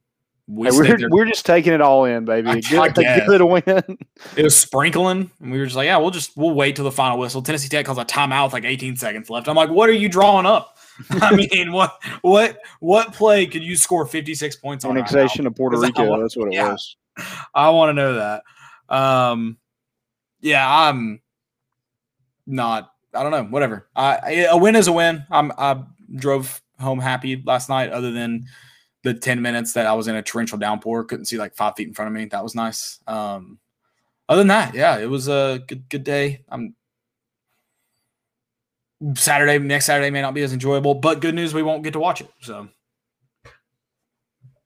we hey, we're, we're just taking it all in, baby. I, good, I good win. It was sprinkling, and we were just like, yeah, we'll just we'll wait till the final whistle. Tennessee Tech calls a timeout with like 18 seconds left. I'm like, what are you drawing up? I mean, what what what play could you score 56 points on? Annexation right of Puerto Rico. Want, that's what it yeah, was. I want to know that. Um, yeah, I'm not. I don't know. Whatever. I, a win is a win. I'm I drove home happy last night. Other than the 10 minutes that I was in a torrential downpour, couldn't see like five feet in front of me. That was nice. Um, other than that, yeah, it was a good good day. I'm Saturday, next Saturday may not be as enjoyable, but good news, we won't get to watch it. So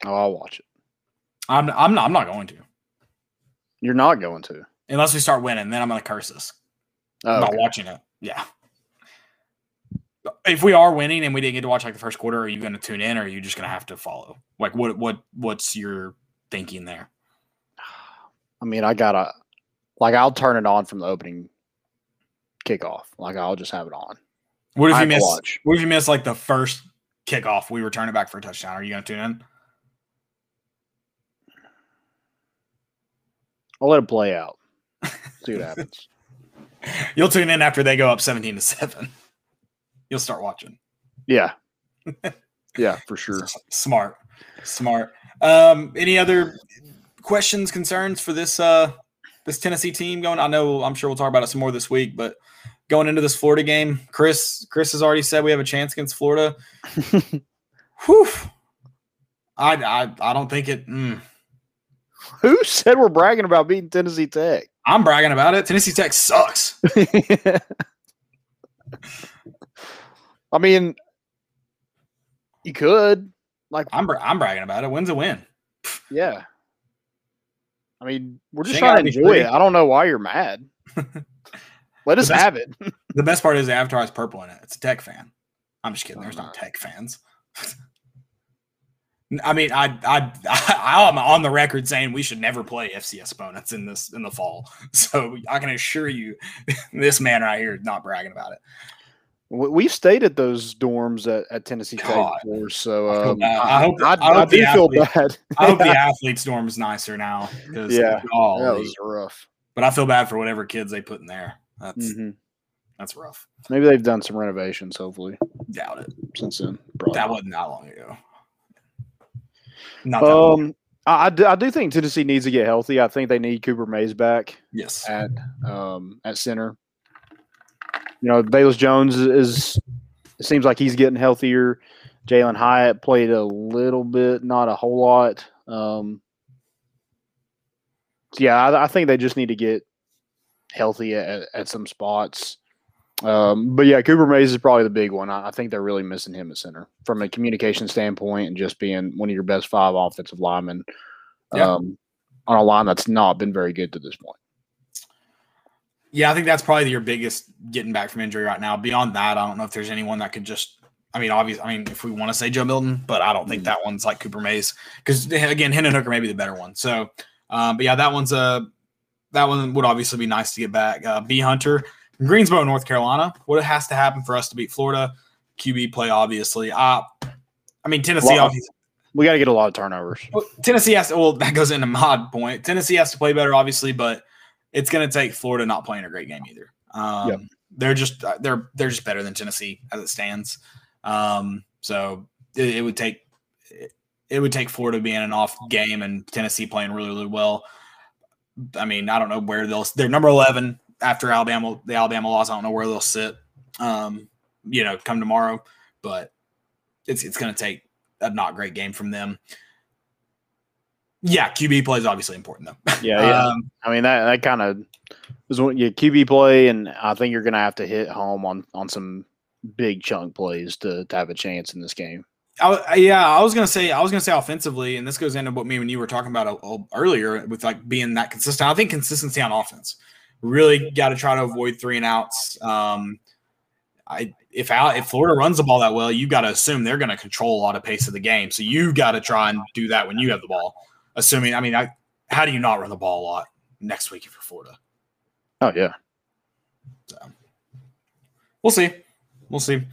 Oh, I'll watch it. I'm I'm not I'm not going to You're not going to. unless we start winning. Then I'm gonna curse us. Oh, I'm not okay. watching it. Yeah. If we are winning and we didn't get to watch like the first quarter, are you going to tune in or are you just going to have to follow? Like what what what's your thinking there? I mean, I gotta like I'll turn it on from the opening kickoff. Like I'll just have it on. What if I you miss? watch. What if you miss like the first kickoff? We return it back for a touchdown. Are you going to tune in? I'll let it play out. See what happens. You'll tune in after they go up seventeen to seven. You'll start watching. Yeah. Yeah, for sure. Smart, smart. Um, any other questions, concerns for this uh this Tennessee team going? I know I'm sure we'll talk about it some more this week, but going into this Florida game, Chris Chris has already said we have a chance against Florida. Whew. I, I I don't think it. mm. Who said we're bragging about beating Tennessee Tech? I'm bragging about it. Tennessee Tech sucks. I mean, you could. Like, I'm bra- I'm bragging about it. Wins a win. yeah. I mean, we're just trying gotta enjoy free. it. I don't know why you're mad. Let us best- have it. The best part is the avatar has purple in it. It's a Tech fan. I'm just kidding. There's not uh-huh. Tech fans. I mean, I I I'm on the record saying we should never play FCS opponents in this in the fall. So I can assure you, this man right here is not bragging about it. We- We've stayed at those dorms at, at Tennessee State before, so I um. I hope- I, I hope I do the feel bad. I hope the athletes dorm is nicer now. Yeah, golly. that was rough. but I feel bad for whatever kids they put in there. That's Mhm. that's rough. Maybe they've done some renovations. Hopefully, Doubt it. since then. Probably. That wasn't that long ago. Not that. Um, I, I do, I do think Tennessee needs to get healthy. I think they need Cooper Mays back Yes. at um, at center. You know, Velus Jones is, it seems like he's getting healthier. Jalin Hyatt played a little bit, not a whole lot. Um, yeah, I, I think they just need to get healthy at, at some spots. Um, but yeah, Cooper Mays is probably the big one. I, I think they're really missing him at center from a communication standpoint and just being one of your best five offensive linemen Yeah. um, on a line that's not been very good to this point. Yeah, I think that's probably your biggest getting back from injury right now. Beyond that, I don't know if there's anyone that could just. I mean, obviously, I mean, if we want to say Joe Milton, but I don't think that one's like Cooper Mays because again, Hendon Hooker may be the better one. So, um, but yeah, that one's a that one would obviously be nice to get back. Uh, B Hunter from Greensboro, North Carolina. What has to happen for us to beat Florida? QB play, obviously. Uh, I mean, Tennessee, Well, obviously. We got to get a lot of turnovers. Well, Tennessee has to. Well, that goes into my point. Tennessee has to play better, obviously, but it's going to take Florida not playing a great game either. Um, Yep. They're just uh, they're they're just better than Tennessee as it stands. Um, so it, it would take it, it would take Florida being an off game and Tennessee playing really really well. I mean, I don't know where they'll. They're number eleven after Alabama. The Alabama loss. I don't know where they'll sit. Um, you know, come tomorrow, but it's it's going to take a not great game from them. Yeah, QB play is obviously important though. Yeah, yeah. Um, I mean that that kind of is what you QB play, and I think you're going to have to hit home on on some big chunk plays to, to have a chance in this game. I, yeah, I was gonna say I was gonna say offensively, and this goes into what me and you were talking about uh, uh, earlier with like being that consistent. I think consistency on offense really got to try to avoid three and outs. Um, I if Al, if Florida runs the ball that well, you got to assume they're going to control a lot of pace of the game. So you've got to try and do that when you have the ball. Assuming, I mean, I, how do you not run the ball a lot next week if you're Florida? Oh yeah, We'll see. We'll see.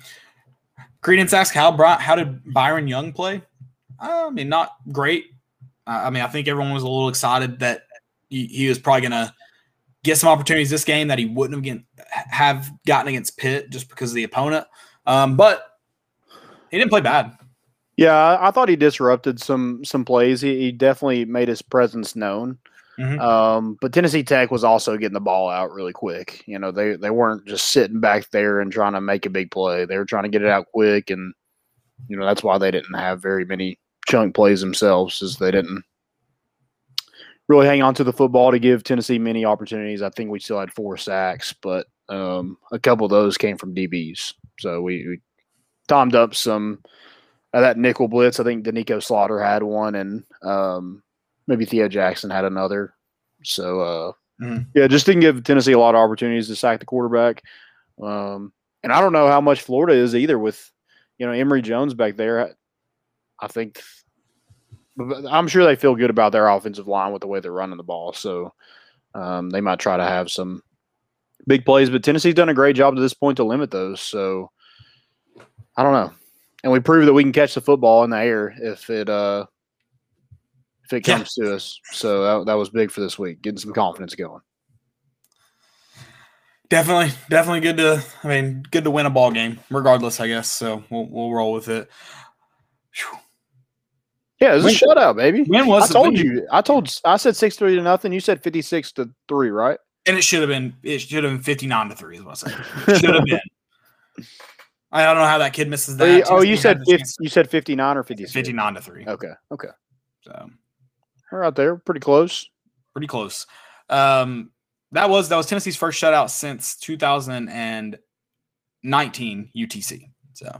Credence asks how how did Byron Young play? I mean, not great. Uh, I mean, I think everyone was a little excited that he, he was probably going to get some opportunities this game that he wouldn't have get, have gotten against Pitt just because of the opponent. Um, but he didn't play bad. Yeah. I, thought he disrupted some some plays. He, he definitely made his presence known. Mhm. Um, but Tennessee Tech was also getting the ball out really quick. You know, they they weren't just sitting back there and trying to make a big play. They were trying to get it out quick, and you know that's why they didn't have very many chunk plays themselves, is they didn't really hang on to the football to give Tennessee many opportunities. I think we still had four sacks, but um, a couple of those came from DBs. So we, we timed up some of that nickel blitz. I think Doneiko Slaughter had one, and um, maybe Theo Jackson had another. So uh, Mhm. yeah, just didn't give Tennessee a lot of opportunities to sack the quarterback. Um, and I don't know how much Florida is either with you know Emory Jones back there. I think I'm sure they feel good about their offensive line with the way they're running the ball. So um, they might try to have some big plays, but Tennessee's done a great job to this point to limit those. So I don't know. And we prove that we can catch the football in the air if it uh if it Yeah. comes to us. So that, that was big for this week, getting some confidence going. Definitely, definitely good to. I mean, good to win a ball game, regardless. I guess so. We'll we'll roll with it. Phew. Yeah, it was a shutout, baby. When was I told you. I told. I said six three to nothing. You said fifty six to three, right? And it should have been. It should have been fifty nine to three. Is what I said. Should have been. I don't know how that kid misses Oh, that. oh, you said 50, you said fifty nine or fifty six. fifty nine to three. Okay. Okay. So We're out there, pretty close. pretty close. Um, that was that was Tennessee's first shutout since 2019 UTC. So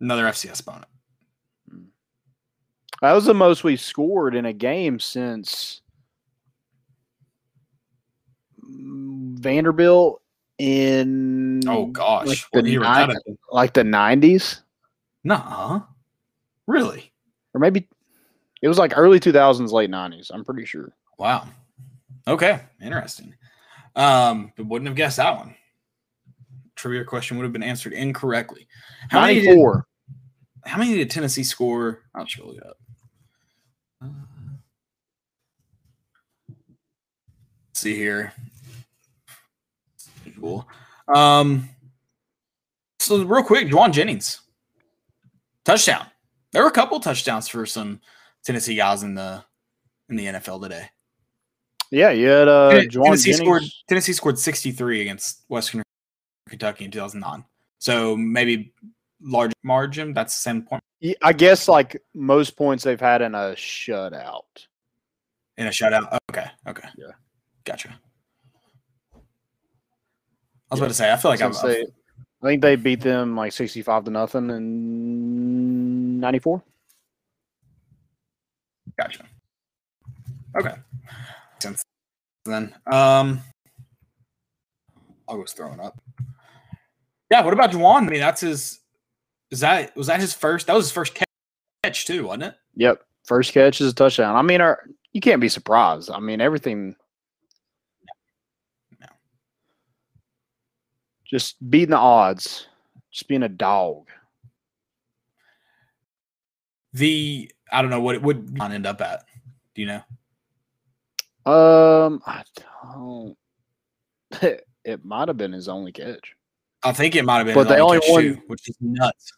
another FCS opponent. That was the most we scored in a game since mm, Vanderbilt in Oh gosh, like the ni- that have been? like the nineties Nuh-uh. Really? or maybe it was like early two thousands, late nineties. I'm pretty sure. Wow. Okay, interesting. Um, but wouldn't have guessed that one. Trivia question would have been answered incorrectly. How many Ninety did, four. how many did Tennessee score? I'll look it up. Uh, see here. Cool. Um, so real quick, Jauan Jennings, touchdown. There were a couple touchdowns for some Tennessee guys in the in the NFL today. Yeah, you had uh, Tennessee Jennings. scored. Tennessee scored 63 against Western Kentucky in 2009. So maybe large margin. That's the same point Yeah, I guess like most points they've had in a shutout. in a shutout. Okay. Okay. Yeah. Gotcha. I was about to say. I feel like I'm. They- I think they beat them like sixty-five to nothing in ninety-four. Gotcha. Okay. Since then, um, I was throwing up. Yeah. What about Jauan? I mean, that's his. Is that was that his first? That was his first catch too, wasn't it? Yep, first catch is a touchdown. I mean, our, you can't be surprised. I mean, everything. No. Just beating the odds, just being a dog. The I don't know what it would end up at. Do you know? Um, I don't. It might have been his only catch, I think it might have been. But they only won- which is nuts.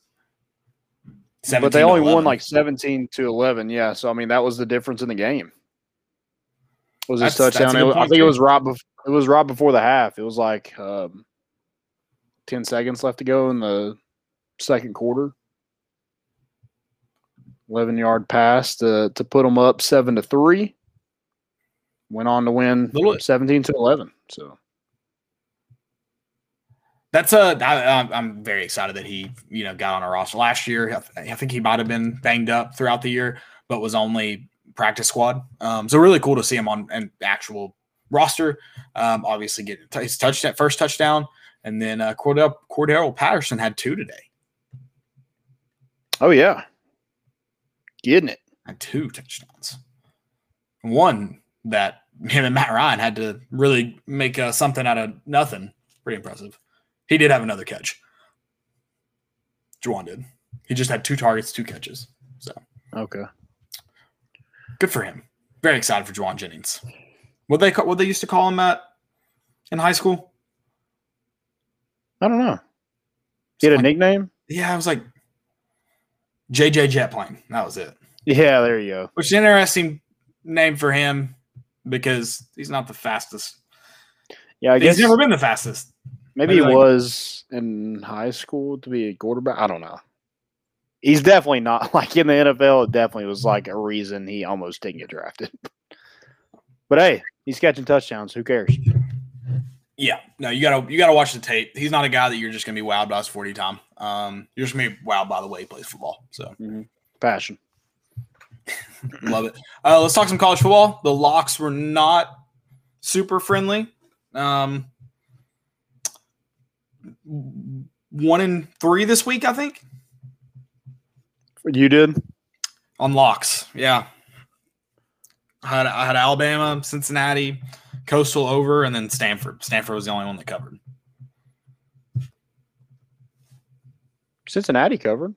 but they 17 to only won like seventeen to eleven. Yeah, so I mean that was the difference in the game. Was his That's- touchdown? It I think it was right. Bef- it was right before the half. It was like um, ten seconds left to go in the second quarter. Eleven yard pass to to put them up seven to three. Went on to win Little- seventeen to eleven. So That's a. I, I'm- I'm very excited that he, you know, got on our roster last year. I, th- I think he might have been banged up throughout the year, but was only practice squad. Um, so really cool to see him on an actual roster. Um, obviously, get his touchdown, first touchdown, and then uh, Cordarrelle Cordarrelle Patterson had two today. oh yeah, getting it. Had two touchdowns. One that him and Matt Ryan had to really make uh, something out of nothing. Pretty impressive. He did have another catch. Jauan did. He just had two targets, two catches. So Okay. good for him. Very excited for Jauan Jennings. What they what they used to call him at in high school? I don't know. He had a like- nickname. Yeah, I was like JJ Jet Plane. That was it. Yeah, there you go. Which is an interesting name for him because he's not the fastest. Yeah, I guess he's never been the fastest. maybe he like- was in high school to be a quarterback. I don't know. He's definitely not like in the NFL. It definitely was like a reason he almost didn't get drafted. But hey, he's catching touchdowns. Who cares? Yeah, no, you gotta you gotta watch the tape. He's not a guy that you're just gonna be wowed by his forty time. Um, you're just gonna be wowed by the way he plays football. So Passion. love it. Uh, let's talk some college football. The locks were not super friendly. Um, one in three this week, I think, You did? on locks. Yeah, I had I had Alabama, Cincinnati, Coastal over, and then Stanford. Stanford was the only one that covered. Cincinnati covered.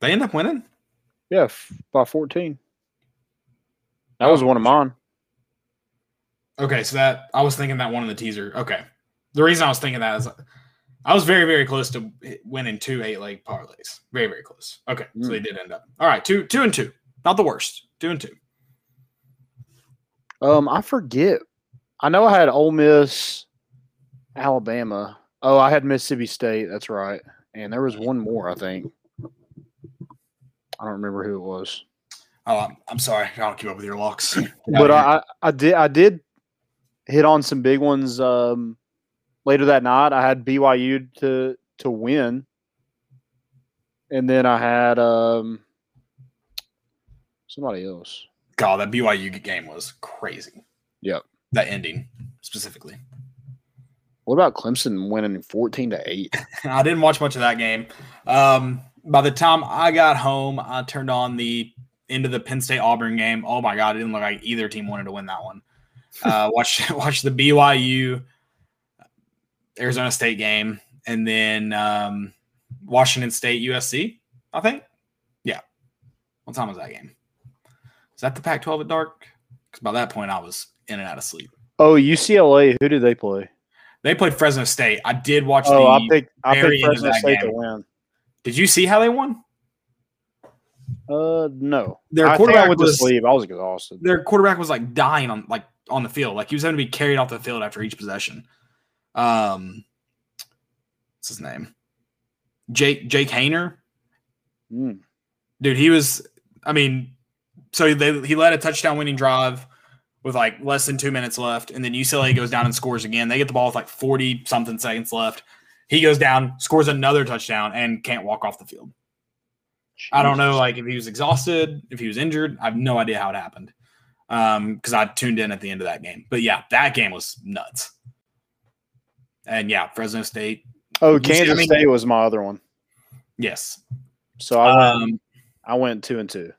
They end up winning. Yeah, f- by 14. That was one of mine. Okay, so that I was thinking that one in the teaser. Okay, the reason I was thinking that is I was very very close to winning two eight leg parlays. Very very close. Okay, so hmm. they did end up. All right, two two and two. Not the worst. Two and two. Um, I forget. I know I had Ole Miss, Alabama. Oh, I had Mississippi State. That's right. And there was one more, I think. I don't remember who it was. Oh, I'm, I'm sorry. I don't keep up with your locks. but I, I I did I did hit on some big ones um, later that night. I had BYU to to win, and then I had um, somebody else. God, that BYU game was crazy. Yep. That ending specifically. What about Clemson winning fourteen to eight? I didn't watch much of that game. Um, by the time I got home, I turned on the end of the Penn State Auburn game. Oh my god, it didn't look like either team wanted to win that one. Uh, watch watch the BYU Arizona State game, and then um, Washington State USC. I think, yeah. What time was that game? Is that the Pac-12 at dark? Because by that point, I was in and out of sleep. Oh, UCLA. Who did they play? They played Fresno State. I did watch. Oh, the I picked I picked Fresno State game. to win. Did you see how they won? Uh, no. Their I quarterback was- sleep. I was exhausted. Their quarterback was like dying on like on the field. Like he was having to be carried off the field after each possession. Um, what's his name? Jake Jake Haener. Mm. Dude, he was. I mean, so they, he led a touchdown winning drive with like less than two minutes left, and then UCLA goes down and scores again. They get the ball with like forty something seconds left. He goes down, scores another touchdown, and can't walk off the field. I don't know, like if he was exhausted, if he was injured. I have no idea how it happened. Um, because I tuned in at the end of that game. But yeah, that game was nuts. And yeah, Fresno State. Oh, see- I Kansas mean- State was my other one. Yes. So I went, Um, I went two and two.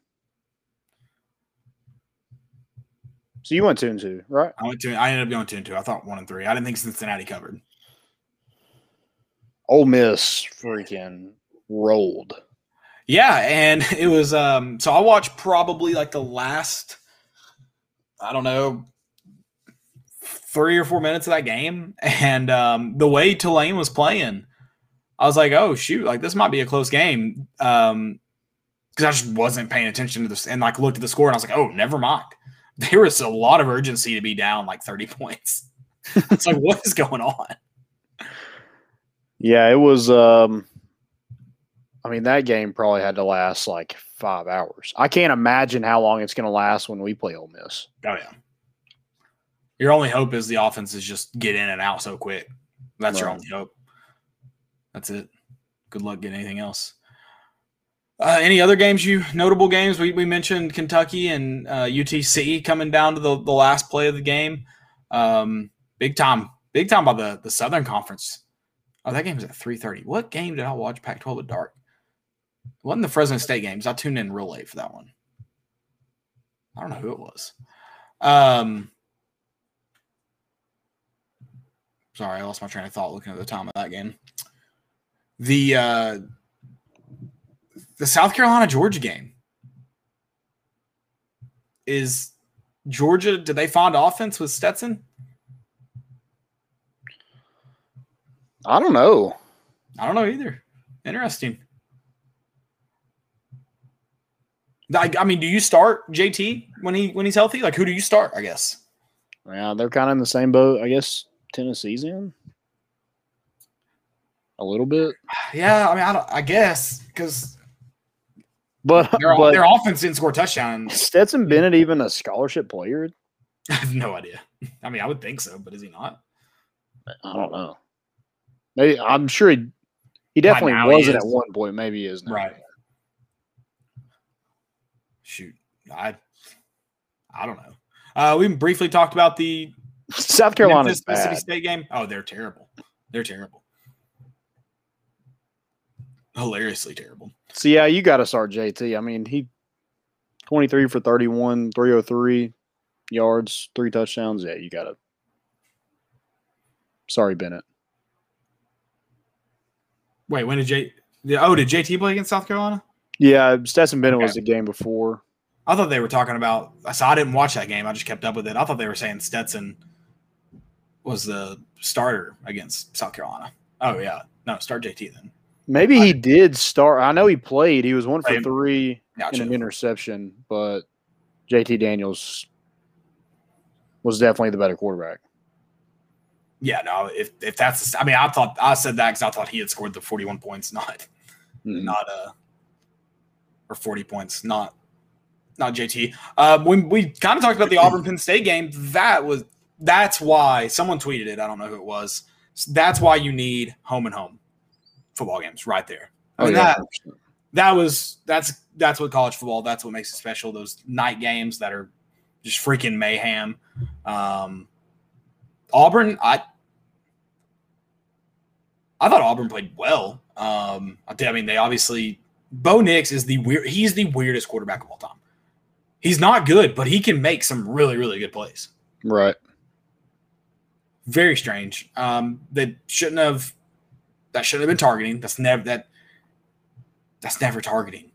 So you went two and two, right? I went two. I ended up going two and two. I thought one and three. I didn't think Cincinnati covered. Ole Miss freaking rolled. Yeah, and it was. Um, so I watched probably like the last. I don't know. Three or four minutes of that game, and um, the way Tulane was playing, I was like, "Oh shoot! Like this might be a close game." Um, because I just wasn't paying attention to this, and like looked at the score, and I was like, "Oh, never mind." There was a lot of urgency to be down like thirty points. it's like, what is going on? Yeah, it was. um I mean, that game probably had to last like five hours. I can't imagine how long it's going to last when we play Ole Miss. Oh yeah. Your only hope is the offense is just get in and out so quick. That's your only hope. That's it. Good luck getting anything else. Uh, any other games you notable games? We, we mentioned Kentucky and uh, UTC coming down to the, the last play of the game. Um, big time, big time by the, the Southern Conference. Oh, that game was at three thirty. What game did I watch Pac-12 at dark? It wasn't the Fresno State games. I tuned in real late for that one. I don't know who it was. Um, sorry, I lost my train of thought looking at the time of that game. The uh, the South Carolina Georgia game is Georgia. Did they find offense with Stetson? I don't know. I don't know either. Interesting. I, I mean, do you start JT when he when he's healthy? Like, who do you start? I guess. Yeah, they're kind of in the same boat. I guess Tennessee's in a little bit, Yeah, I mean, I, don't, I guess because but their, but their offense didn't score touchdowns. Stetson Bennett even a scholarship player? I have no idea. I mean, I would think so, but is he not? I don't know. Maybe I'm sure he he definitely wasn't at one point. Maybe he is now. Right. Shoot, I I don't know. Uh, we briefly talked about the South Carolina Memphis, Mississippi. State game. Oh, they're terrible. They're terrible. Hilariously terrible. So yeah, you got to start JT. I mean, he 23 for 31, 303 yards, three touchdowns. Yeah, you got to. Sorry, Bennett. Wait, when did J? Oh, did JT play against South Carolina? Yeah, Stetson Bennett was the game before. I thought they were talking about. I So I didn't watch that game. I just kept up with it. I thought they were saying Stetson was the starter against South Carolina. Oh yeah, no, start JT then. Maybe he did start. I know he played. He was one for three Gotcha. in an interception, but JT Daniels was definitely the better quarterback. Yeah, no. If if that's, I mean, I thought I said that because I thought he had scored the forty-one points, not Mhm. not uh or forty points, not not JT. Uh, when we kind of talked about the Auburn Penn State game, that was that's why someone tweeted it. I don't know who it was. That's why you need home and home football games right there. I Oh, mean, yeah, that that was that's that's what college football. That's what makes it special. Those night games that are just freaking mayhem. Um, Auburn, I I thought Auburn played well. Um, I I mean, they obviously Bo Nix is the weird. He's the weirdest quarterback of all time. He's not good, but he can make some really really good plays. Right. Very strange. Um, that shouldn't have. That shouldn't have been targeting. That's never that. That's never targeting.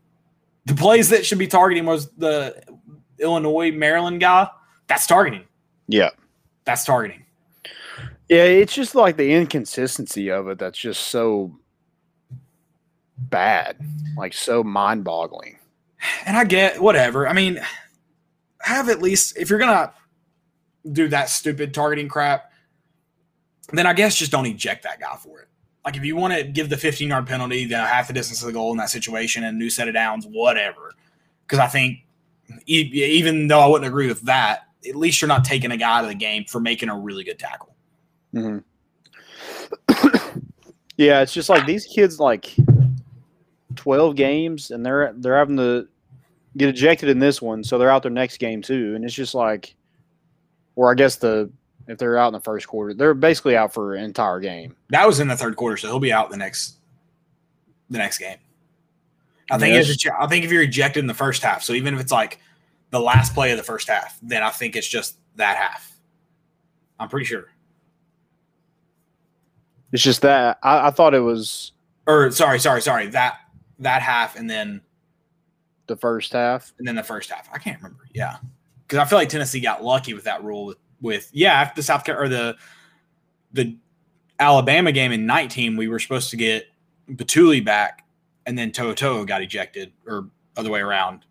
The plays that should be targeting was the Illinois Maryland guy. That's targeting. Yeah. That's targeting. Yeah, it's just like the inconsistency of it that's just so bad, like so mind boggling. And I get whatever. I mean, have at least if you're gonna do that stupid targeting crap, then I guess just don't eject that guy for it. Like if you want to give the 15 yard penalty, then half the distance of the goal in that situation and new set of downs, whatever. Because I think even though I wouldn't agree with that, at least you're not taking a guy out of the game for making a really good tackle. hmm yeah, it's just like these kids like twelve games, and they're they're having to get ejected in this one, so they're out their next game too, and it's just like, or I guess the if they're out in the first quarter, they're basically out for an entire game. That was in the third quarter, so he'll be out the next the next game. I think Yes. if it's, I think if you're ejected in the first half, so even if it's like the last play of the first half, then I think it's just that half. I'm pretty sure. It's just that I, I thought it was Or sorry, sorry, sorry. That that half and then the first half. and then the first half. I can't remember. Yeah, because I feel like Tennessee got lucky with that rule with, with yeah after the South Carolina or the the Alabama game in 19, we were supposed to get Bituli back, and then To'oTo'o got ejected, or other way around.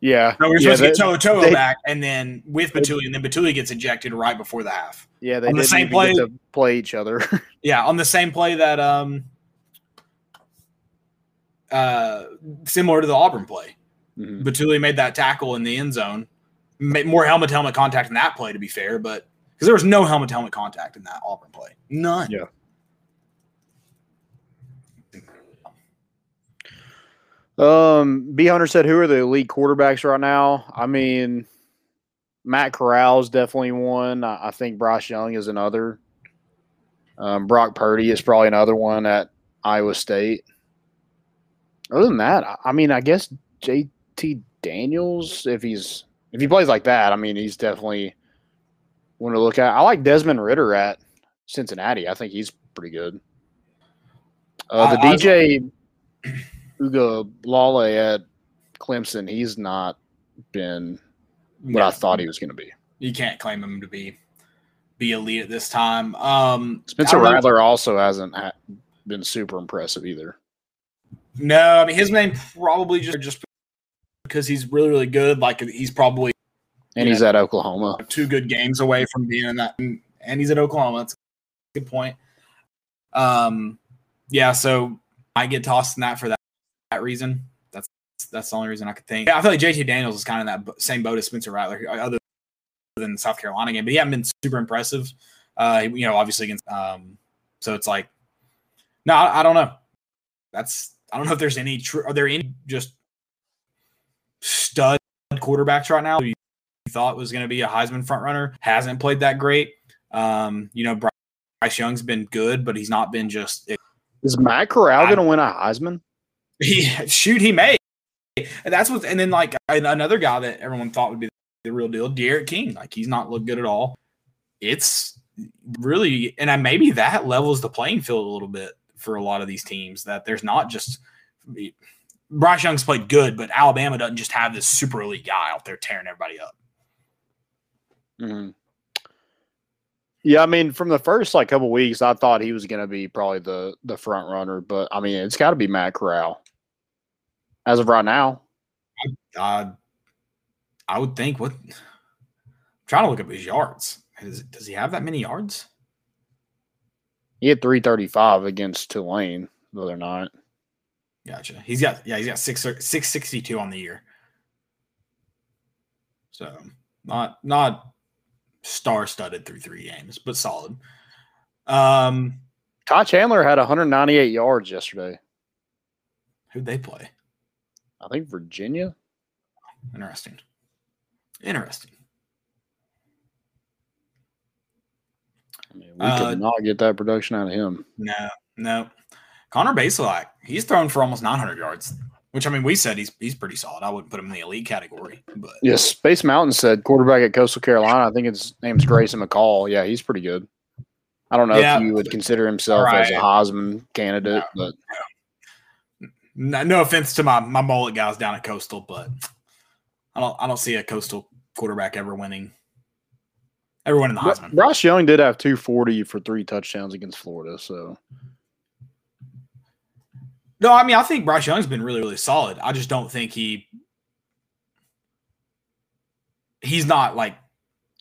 Yeah, No, we were yeah, supposed to get To'oTo'o they- back, and then with Bituli, and then Bituli gets ejected right before the half. yeah, they on the didn't same play- to play each other. Yeah, on the same play that um uh similar to the Auburn play. Mhm. Bituli made that tackle in the end zone. Made more helmet to helmet contact in that play, to be fair, but because there was no helmet to helmet contact in that Auburn play, none. Yeah. Um, B Hunter said, "Who are the elite quarterbacks right now?" I mean, Matt Corral is definitely one. I, I think Bryce Young is another. Um, Brock Purdy is probably another one at Iowa State. Other than that, I, I mean, I guess JT Daniels, if he's if he plays like that, I mean, he's definitely one to look at. I like Desmond Ridder at Cincinnati. I think he's pretty good. Uh, the I- I- DJ Uga Lale at Clemson, he's not been what I thought he was going to be. You can't claim him to be be elite at this time. Um, Spencer I know- Rattler also hasn't ha- been super impressive either. No, I mean his name probably just just because he's really really good. Like he's probably And he's at Oklahoma. two good games away from being in that, and he's at Oklahoma. That's a good point. Um, yeah, so I get tossed in that for that, that reason. That's that's the only reason I could think. Yeah, I feel like JT Daniels is kind of in that same boat as Spencer Rattler, other than the South Carolina game, but he hasn't been super impressive. Uh, you know, obviously against. Um, so it's like, no, I, I don't know. That's I don't know if there's any. Tr- are there any just stud quarterbacks right now? You thought was going to be a Heisman front runner hasn't played that great. Um, you know, Bryce Young's been good, but he's not been just. Is Matt Corral going to win a Heisman? He shoot, he may. And that's what, and then like another guy that everyone thought would be the real deal, D'Eriq King. Like he's not looked good at all. It's really, and maybe that levels the playing field a little bit for a lot of these teams. That there's not just Bryce Young's played good, but Alabama doesn't just have this super elite guy out there tearing everybody up. Mm-hmm. Yeah, I mean, from the first like couple weeks, I thought he was going to be probably the the front runner, but I mean, it's got to be Matt Corral as of right now. Uh, I would think what. I'm trying to look up his yards. Is, does he have that many yards? He had 335 against Tulane the other night. Gotcha. He's got yeah, he's got six six sixty two on the year. So not not star studded through three games, but solid. Um, Ty Chandler had 198 yards yesterday. Who'd they play? I think Virginia. Interesting. Interesting. I mean, we uh, could not get that production out of him. No, no. Connor Bazelak, he's thrown for almost 900 yards, which I mean, we said he's he's pretty solid. I wouldn't put him in the elite category, but yes, Space Mountain said quarterback at Coastal Carolina. I think his name's Grayson McCall. Yeah, he's pretty good. I don't know yeah. if you would consider himself right. as a Heisman candidate, no, but no. no offense to my my mullet guys down at Coastal, but I don't I don't see a Coastal quarterback ever winning Everyone in the Heisman. Bryce Young did have 240 for three touchdowns against Florida. So, no, I mean, I think Bryce Young's been really, really solid. I just don't think he, he's not like.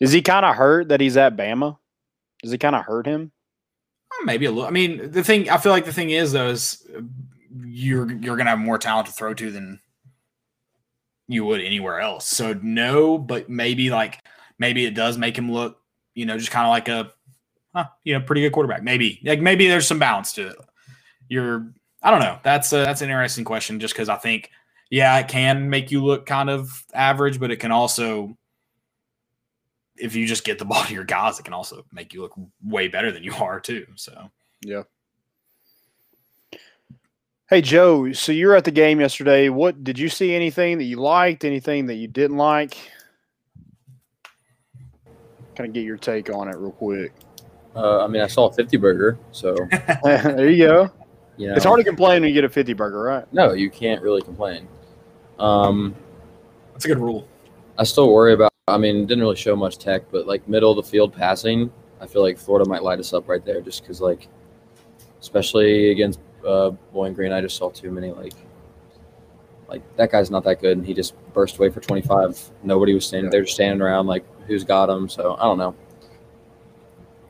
Is he kind of hurt that he's at Bama? Does it kind of hurt him? Maybe a little. I mean, the thing I feel like the thing is though is uh, you're you're gonna have more talent to throw to than you would anywhere else. So no, but maybe like maybe it does make him look, you know, just kind of like a, huh, you know, pretty good quarterback. Maybe like maybe there's some balance to it. You're, I don't know. That's a, that's an interesting question, just because I think, yeah, it can make you look kind of average, but it can also, if you just get the ball to your guys, it can also make you look way better than you are too. So yeah. Hey Joe, so you're at the game yesterday. What did you see anything that you liked? Anything that you didn't like? kind of get your take on it real quick. Uh, I mean, I saw a 50 burger, so there you go. You know, it's hard to complain when you get a 50 burger, right? No, you can't really complain. Um, That's a good rule. I still worry about. I mean, didn't really show much tech, but like middle of the field passing, I feel like Florida might light us up right there, just because like, especially against uh, Bowling Green, I just saw too many like like that guy's not that good, and he just burst away for 25. Nobody was standing there, just standing around like who's got him. So I don't know.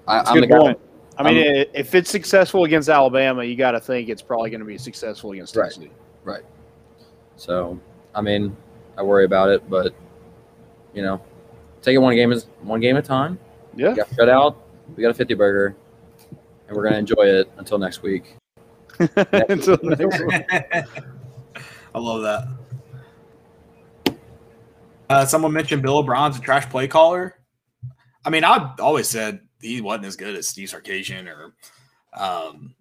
I, am the point. Guy. I mean, I'm, if it's successful against Alabama, you got to think it's probably going to be successful against Tennessee. Right. right. So, I mean, I worry about it, but you know, take it one game is one game at a time. Yeah. got shut out. We got a 50 burger, and we're going to enjoy it until next week. until next week. I love that. Uh, someone mentioned Bill O'Brien's a trash play caller. I mean, I've always said he wasn't as good as Steve Sarkisian or um,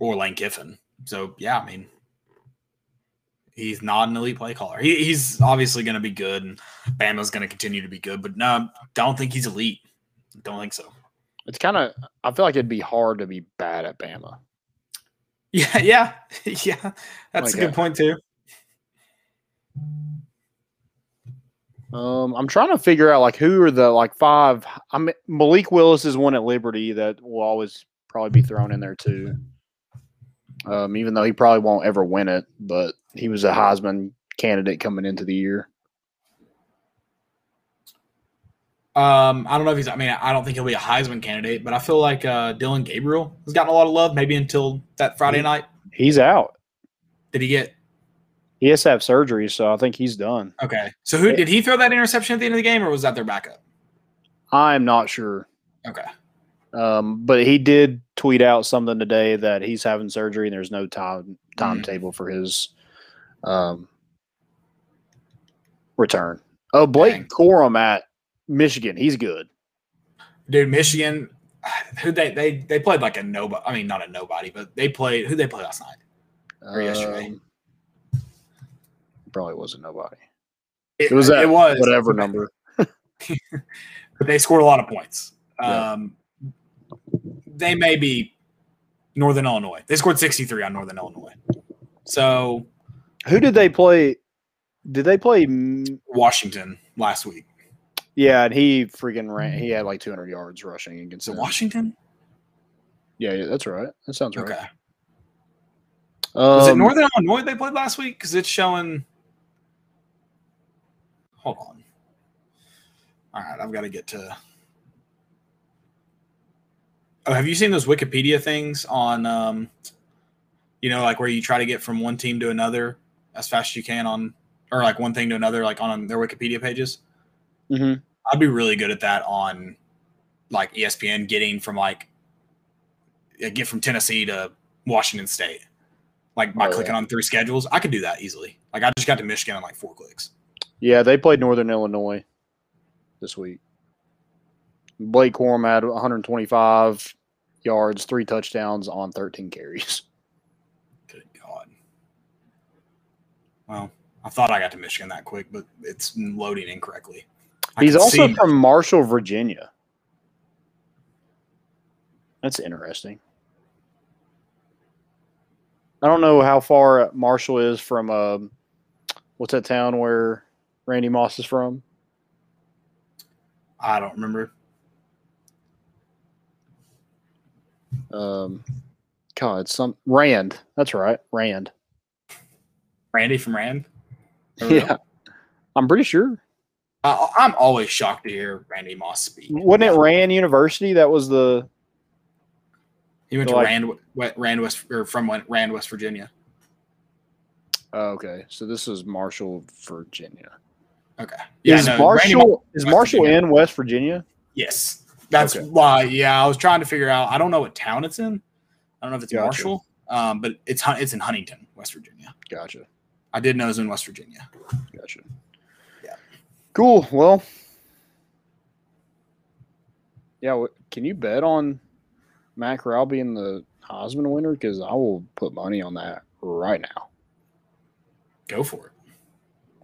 or Lane Kiffin. So yeah, I mean, he's not an elite play caller. He, he's obviously going to be good, and Bama's going to continue to be good. But no, don't think he's elite. Don't think so. It's kind of. I feel like it'd be hard to be bad at Bama. Yeah, yeah, yeah. That's like a good point too. Um, I'm trying to figure out like who are the like five. I mean, Malik Willis is one at Liberty that will always probably be thrown in there too. Um, even though he probably won't ever win it, but he was a Heisman candidate coming into the year. Um, I don't know if he's. I mean, I don't think he'll be a Heisman candidate, but I feel like uh, Dillon Gabriel has gotten a lot of love. Maybe until that Friday night. He's out. Did he get he has to have surgery, so I think he's done. Okay. So who did he throw that interception at the end of the game, or was that their backup? I'm not sure. Okay. Um, but he did tweet out something today that he's having surgery and there's no time Mm. timetable for his um, return. Oh, Blake Dang. Corum at Michigan. He's good. Dude, Michigan, who they they they played like a nobody. I mean, not a nobody, but they played. Who they play last night? Or yesterday. Um, probably wasn't nobody. It, It was that It was whatever number. but they scored a lot of points. Yeah. Um, they may be Northern Illinois. They scored 63 on Northern Illinois. So Who did they play? Did they play? Washington last week. Yeah, and he freaking ran. He had like 200 yards rushing against them. Washington? Yeah, yeah, that's right. That sounds right. Okay. Was it Um, Northern Illinois they played last week? Because it's showing. Hold on. All right, I've got to get to. Oh, have you seen those Wikipedia things on, um, you know, like where you try to get from one team to another as fast as you can on, or like one thing to another, like on their Wikipedia pages? mhm. I'd be really good at that on like ESPN getting from like get from Tennessee to Washington State. Like by Oh, clicking yeah. on three schedules, I could do that easily. Like I just got to Michigan in like four clicks. Yeah, they played Northern Illinois this week. Blake Corum had 125 yards, three touchdowns on 13 carries. Good God. Well, I thought I got to Michigan that quick, but it's loading incorrectly. I He's also see- from Marshall, Virginia. That's interesting. I don't know how far Marshall is from um, what's that town where Randy Moss is from? I don't remember. Um, God, some Rand. That's right, Rand. Randy from Rand. I know. Yeah, I'm pretty sure. I, I'm always shocked to hear Randy Moss speak. Wasn't it Rand University? That was the He went So, to like- Rand, Rand West, or from Rand, West Virginia. oh, okay. So this is Marshall, Virginia. Okay. is no, Marshall is West Marshall Virginia. in West Virginia? Yes. That's Okay. why. Yeah, I was trying to figure out. I don't know what town it's in. I don't know if it's Gotcha. Marshall, um, but it's it's in Huntington, West Virginia. Gotcha. I did know it was in West Virginia. Gotcha. Yeah. Cool. Well, yeah. Can you bet on Matt Corral being the Heisman winner? Because I will put money on that right now. Go for it.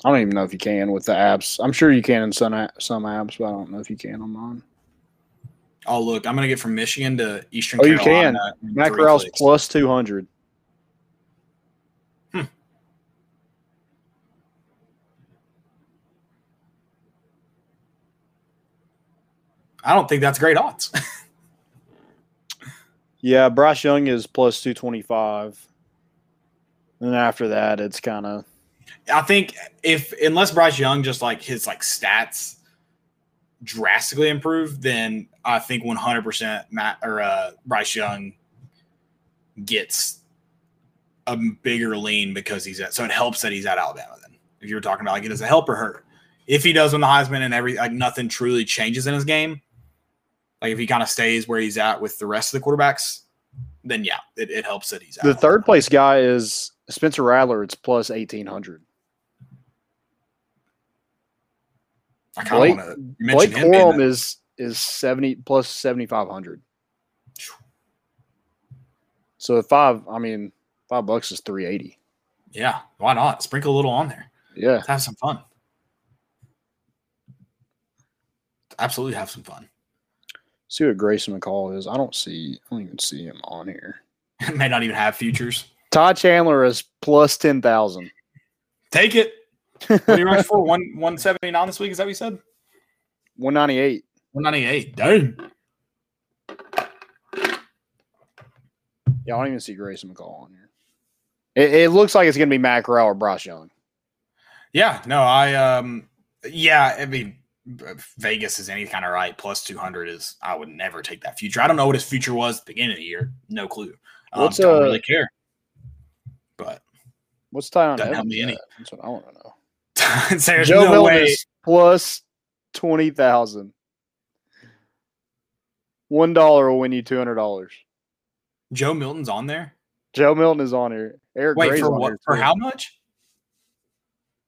I don't even know if you can with the apps. I'm sure you can in some some apps, but I don't know if you can on mine. Oh, look, I'm gonna get from Michigan to Eastern Oh, you can. Carolina. in Matt Corral's clicks. plus two hundred. Hmm. I don't think that's great odds. Yeah, Bryce Young is plus two twenty five. And after that, it's kind of I think if unless Bryce Young just like his like stats drastically improve, then I think 100% Matt or uh, Bryce Young gets a bigger lean because he's at. So it helps that he's at Alabama. Then if you were talking about like does it help or hurt? If he does win the Heisman and every like nothing truly changes in his game, like if he kind of stays where he's at with the rest of the quarterbacks, then yeah, it, it helps that he's at the third place guy is Spencer Rattler. It's plus eighteen hundred. I kind of want to Blake Corum is is seventy plus seventy five hundred. So if five, I mean, five bucks is three eighty. yeah, why not sprinkle a little on there? Yeah, Let's have some fun. Absolutely have some fun. see what Grayson McCall is. I don't see. I don't even see him on here. May not even have futures. Todd Chandler is plus ten thousand. Take it. What do you rush for? One one seventy nine this week? Is that what you said? One ninety eight. One ninety eight. Dang. Yeah, I don't even see Grayson McCall on here. It, it looks like it's gonna be Matt Corral or Bryce Young. Yeah. No. I um. Yeah. I mean, Vegas is any kind of right. Plus two hundred is. I would never take that future. I don't know what his future was at the beginning of the year. No clue. Um, What's, don't uh, really care. But What's Tiyon Doesn't help Evans? me any. That's what I want to know. there's Joe no Milton way. plus twenty thousand. One dollar will win you two hundred dollars. Joe Milton's on there. Joe Milton is on here. Eric Wait Gray's for what? For how much?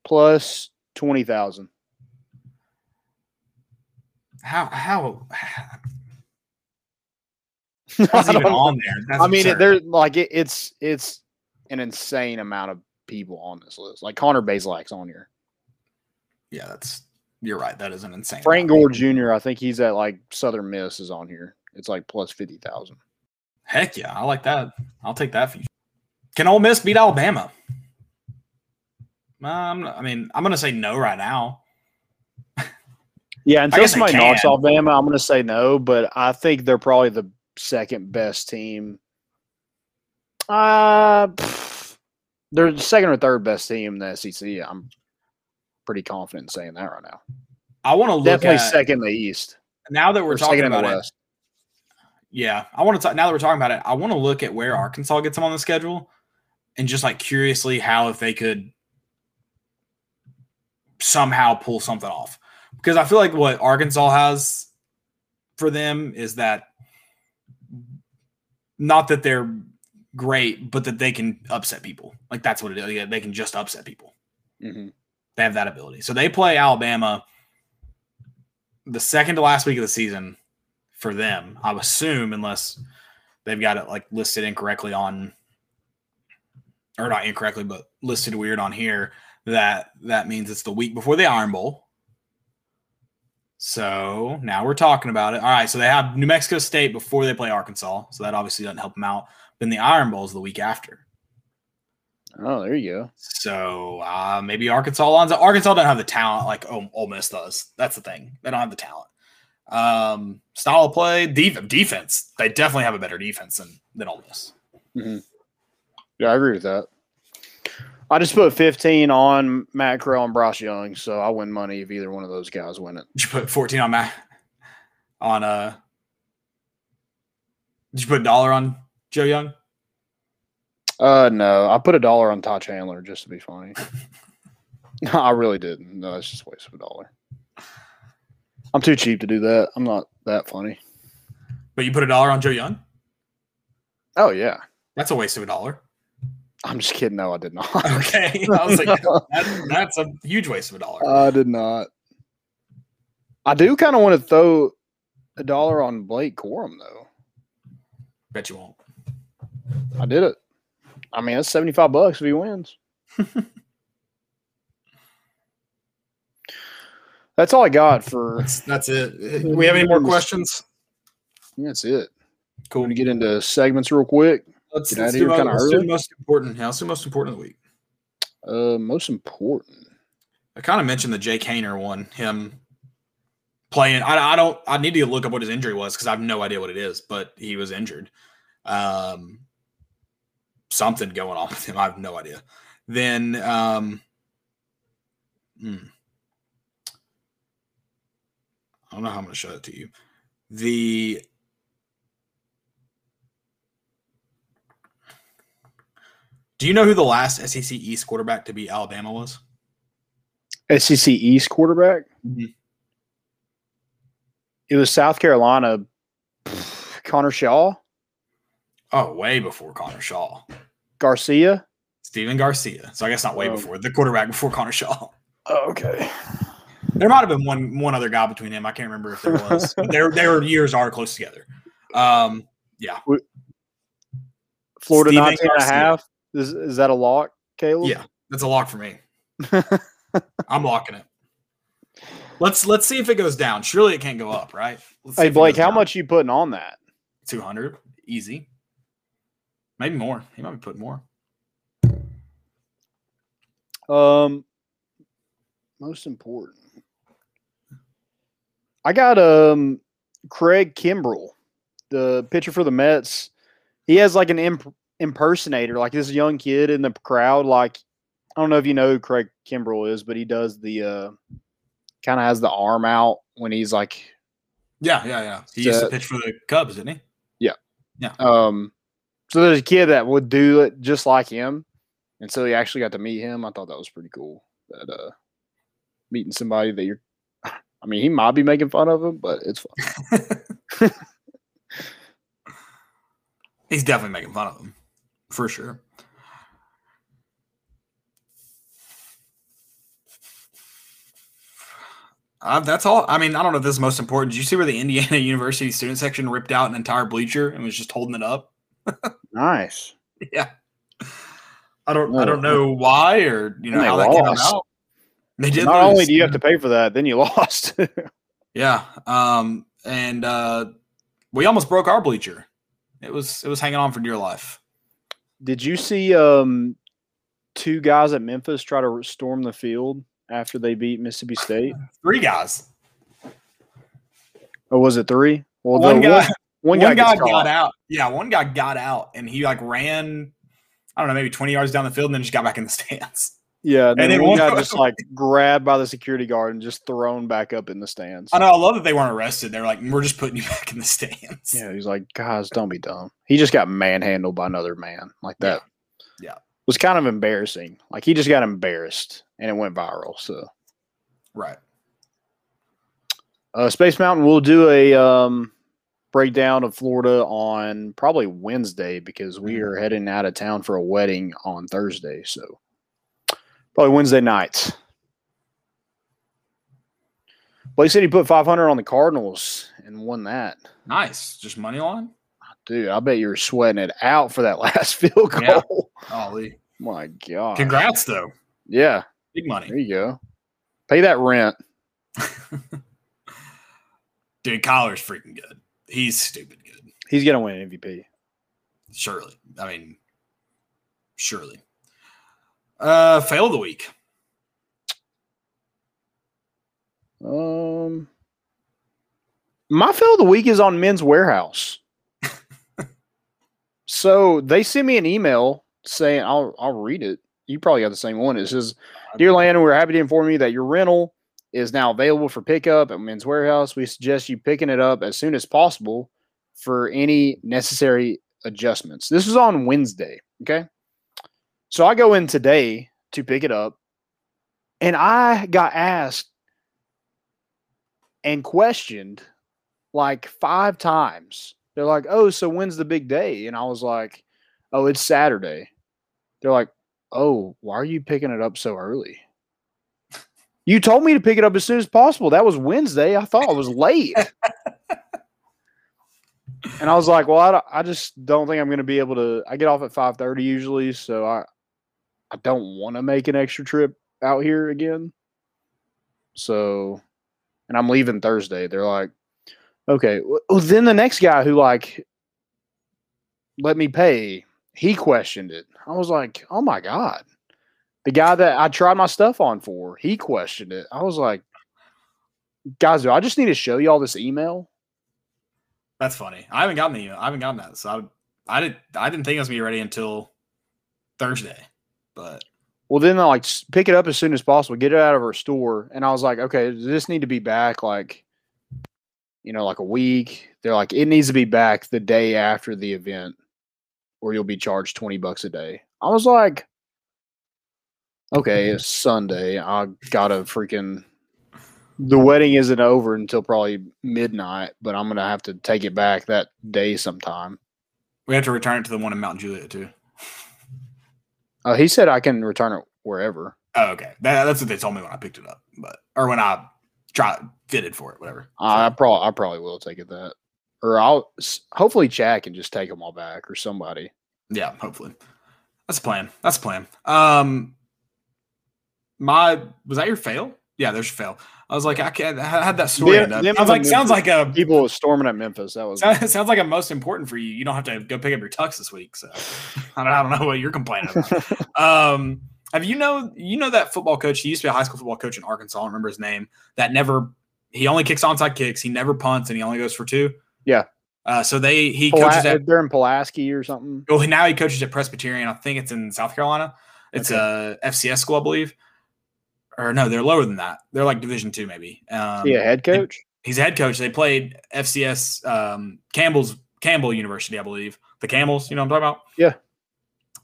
Plus twenty thousand. How how? How's he even on there? That's I mean, it, there's like it, it's it's an insane amount of people on this list. Like Connor Bazelak's on here. Yeah, that's you're right. That is an insane. Frank. Gore Jr. I think he's at like Southern Miss is on here. It's like plus fifty thousand. Heck yeah, I like that. I'll take that for you. Can Ole Miss beat Alabama? Um, I mean, I'm gonna say no right now. Yeah, until somebody knocks can. off Bama, I'm going to say no. But I think they're probably the second best team. Uh, pff, they're the second or third best team in the SEC. I'm pretty confident in saying that right now. I want to look Definitely at second the East. now that we're talking about it. Yeah, I want to talk now that we're talking about it. I want to look at where Arkansas gets them on the schedule, and just like curiously how if they could somehow pull something off, because I feel like what Arkansas has for them is that not that they're great, but that they can upset people. Like that's what it is. They can just upset people. Mhm. They have that ability. So they play Alabama the second to last week of the season for them, I assume, unless they've got it like listed incorrectly on, or not incorrectly, but listed weird on here. That that means it's the week before the Iron Bowl. So now we're talking about it. All right, so they have New Mexico State before they play Arkansas, so that obviously doesn't help them out. Then the Iron Bowl is the week after. Oh, there you go. So uh, maybe Arkansas up. Arkansas don't have the talent like Ole Miss does. That's the thing. They don't have the talent. Um, style of play, def- defense. They definitely have a better defense than than Ole Miss. Yeah, I agree with that. I just put 15 on Matt Corral and Bryce Young, so I win money if either one of those guys win it. Did you put fourteen on Matt? On uh, did you put a dollar on Joe Young? Uh, no, I put a dollar on Todd Chandler just to be funny. no, I really didn't. No, it's just a waste of a dollar. I'm too cheap to do that. I'm not that funny. But you put a dollar on Joe Young? Oh yeah, That's a waste of a dollar. I'm just kidding. No, I did not. Okay, I was like, that, that's a huge waste of a dollar. I did not. I do kind of want to throw a dollar on Blake Corum though. Bet you won't. I did it. I mean, that's 75 bucks if he wins. that's all I got for. That's that's it. Do we have any more questions? That's it. Cool. Going to get into segments real quick. Let's, Get let's outta do, here uh, let's do the most important. Yeah, let's do most important of the week. Uh, most important. I kind of mentioned the Jake Haener one, him playing. I, I don't. I need to look up what his injury was because I have no idea what it is, but he was injured. Um, something going on with him. I have no idea. Then, um, hmm. I don't know how I'm going to show it to you. The Do you know who the last SEC East quarterback to be Alabama was? SEC East quarterback. Mhm. It was South Carolina. Connor Shaw, Oh, way before Connor Shaw. Garcia. Stephen Garcia. So I guess not way Oh. before the quarterback before Connor Shaw. Oh, okay. There might have been one one other guy between them. I can't remember if there was. but their their years are close together. Um, yeah, Florida Steven 19 and a half. Is, is that a lock, Caleb? yeah, that's a lock for me. I'm locking it. Let's let's see if it goes down. Surely it can't go up, right? Let's Hey Blake, how down. much you putting on that? 200, easy. Maybe more. He might be putting more. Um, most important. I got um Craig Kimbrel, the pitcher for the Mets. He has like an imp- impersonator, like this young kid in the crowd. Like I don't know if you know who Craig Kimbrel is, but he does the uh kind of has the arm out when he's like Yeah, yeah, yeah. He used to pitch for the Cubs, didn't he? Yeah. Yeah. Um. So there's a kid that would do it just like him, and so he actually got to meet him. I thought that was pretty cool. That uh, meeting somebody that you're. I mean, he might be making fun of him, but it's fun. He's definitely making fun of him, for sure. Uh, that's all. I mean, I don't know if this is most important. Did you see where the Indiana University student section ripped out an entire bleacher and was just holding it up? Nice. Yeah. I don't. I don't know why or you know how that came about. They did. Not only do you have to pay for that, then you lost. Yeah. Um. And uh, we almost broke our bleacher. It was. It was hanging on for dear life. Did you see um two guys at Memphis try to storm the field after they beat Mississippi State? Three guys. Or was it three? Well, one guy. one One, guy guy, got out. Yeah, one guy got out and he like ran. I don't know, maybe twenty yards down the field and then just got back in the stands. Yeah, and then, And then one one- guy just like grabbed by the security guard and just thrown back up in the stands. I know. I love that they weren't arrested. They're like, we're just putting you back in the stands. Yeah, he's like, guys, don't be dumb. He just got manhandled by another man like that. Yeah. was kind of embarrassing. Like he just got embarrassed and it went viral. So, Right. uh, Space Mountain, we'll do a um, breakdown of Florida on probably Wednesday because we mm-hmm. are heading out of town for a wedding on Thursday. So, probably Wednesday night. Blake said he put 500 on the Cardinals and won that. Nice. Just money line. Dude, I bet you were sweating it out for that last field goal. Yeah. Golly. My God. Congrats though. Yeah. Big money. There you go. Pay that rent. Dude, Kyler's freaking good. He's stupid good. He's gonna win MVP. Surely. I mean, surely. Uh fail of the week. Um, my fail of the week is on Men's Wearhouse. so they sent me an email saying, "I'll I'll read it." You probably got the same one. It says, "Dear Landon, we're happy to inform you that your rental is now available for pickup at Men's Wearhouse. We suggest you picking it up as soon as possible for any necessary adjustments." This is on Wednesday. Okay, so I go in today to pick it up, and I got asked and questioned like five times. They're like, "Oh, so when's the big day?" And I was like, "Oh, it's Saturday." They're like, "Oh, why are you picking it up so early?" You told me to pick it up as soon as possible. That was Wednesday. I thought I was late. and I was like, "Well, I, I just don't think I'm going to be able to. I get off at 5:30 usually, so I I don't want to make an extra trip out here again." So and I'm leaving Thursday. They're like, okay. Well, oh, then the next guy who like let me pay, he questioned it. I was like, oh my god. The guy that I tried my stuff on for, he questioned it. I was like, guys, do I just need to show y'all this email? That's funny. I haven't gotten the email. I haven't gotten that. So I I didn't I didn't think it was gonna be ready until Thursday. But Well, then I like pick it up as soon as possible, get it out of our store. And I was like, okay, does this need to be back like, you know, like a week? They're like, it needs to be back the day after the event, or you'll be charged 20 bucks a day. I was like, okay, it's Sunday. I gotta freaking, the wedding isn't over until probably midnight, but I'm gonna have to take it back that day sometime. we have to return it to the one in Mount Juliet too. Uh, he said I can return it wherever. Oh, okay. That, that's what they told me when I picked it up, but or when I tried fitted for it, whatever. I probably I probably will take it that, or I'll hopefully Chad can just take them all back or somebody. Yeah, hopefully. That's a plan. That's a plan. Um, my was that your fail? Yeah, there's your fail. I was like, I can't. I had that story. Them- end up. them Sounds like sounds like a people storming at Memphis. That was sounds sounds like a most important for you. You don't have to go pick up your tux this week. So I don't, I don't know what you're complaining about. um, have you know you know that football coach? He used to be a high school football coach in Arkansas. I don't remember his name. That never he only kicks onside kicks. He never punts, and he only goes for two. Yeah. Uh, so they he Pula- coaches at they're in Pulaski or something. well now he coaches at Presbyterian. I think it's in South Carolina. It's a FCS school, I believe. Or no, they're lower than that. They're like Division two, maybe. Um, yeah, head coach. He's a head coach. They played FCS um, Campbell's Campbell University, I believe. The Camels, you know what I'm talking about? Yeah.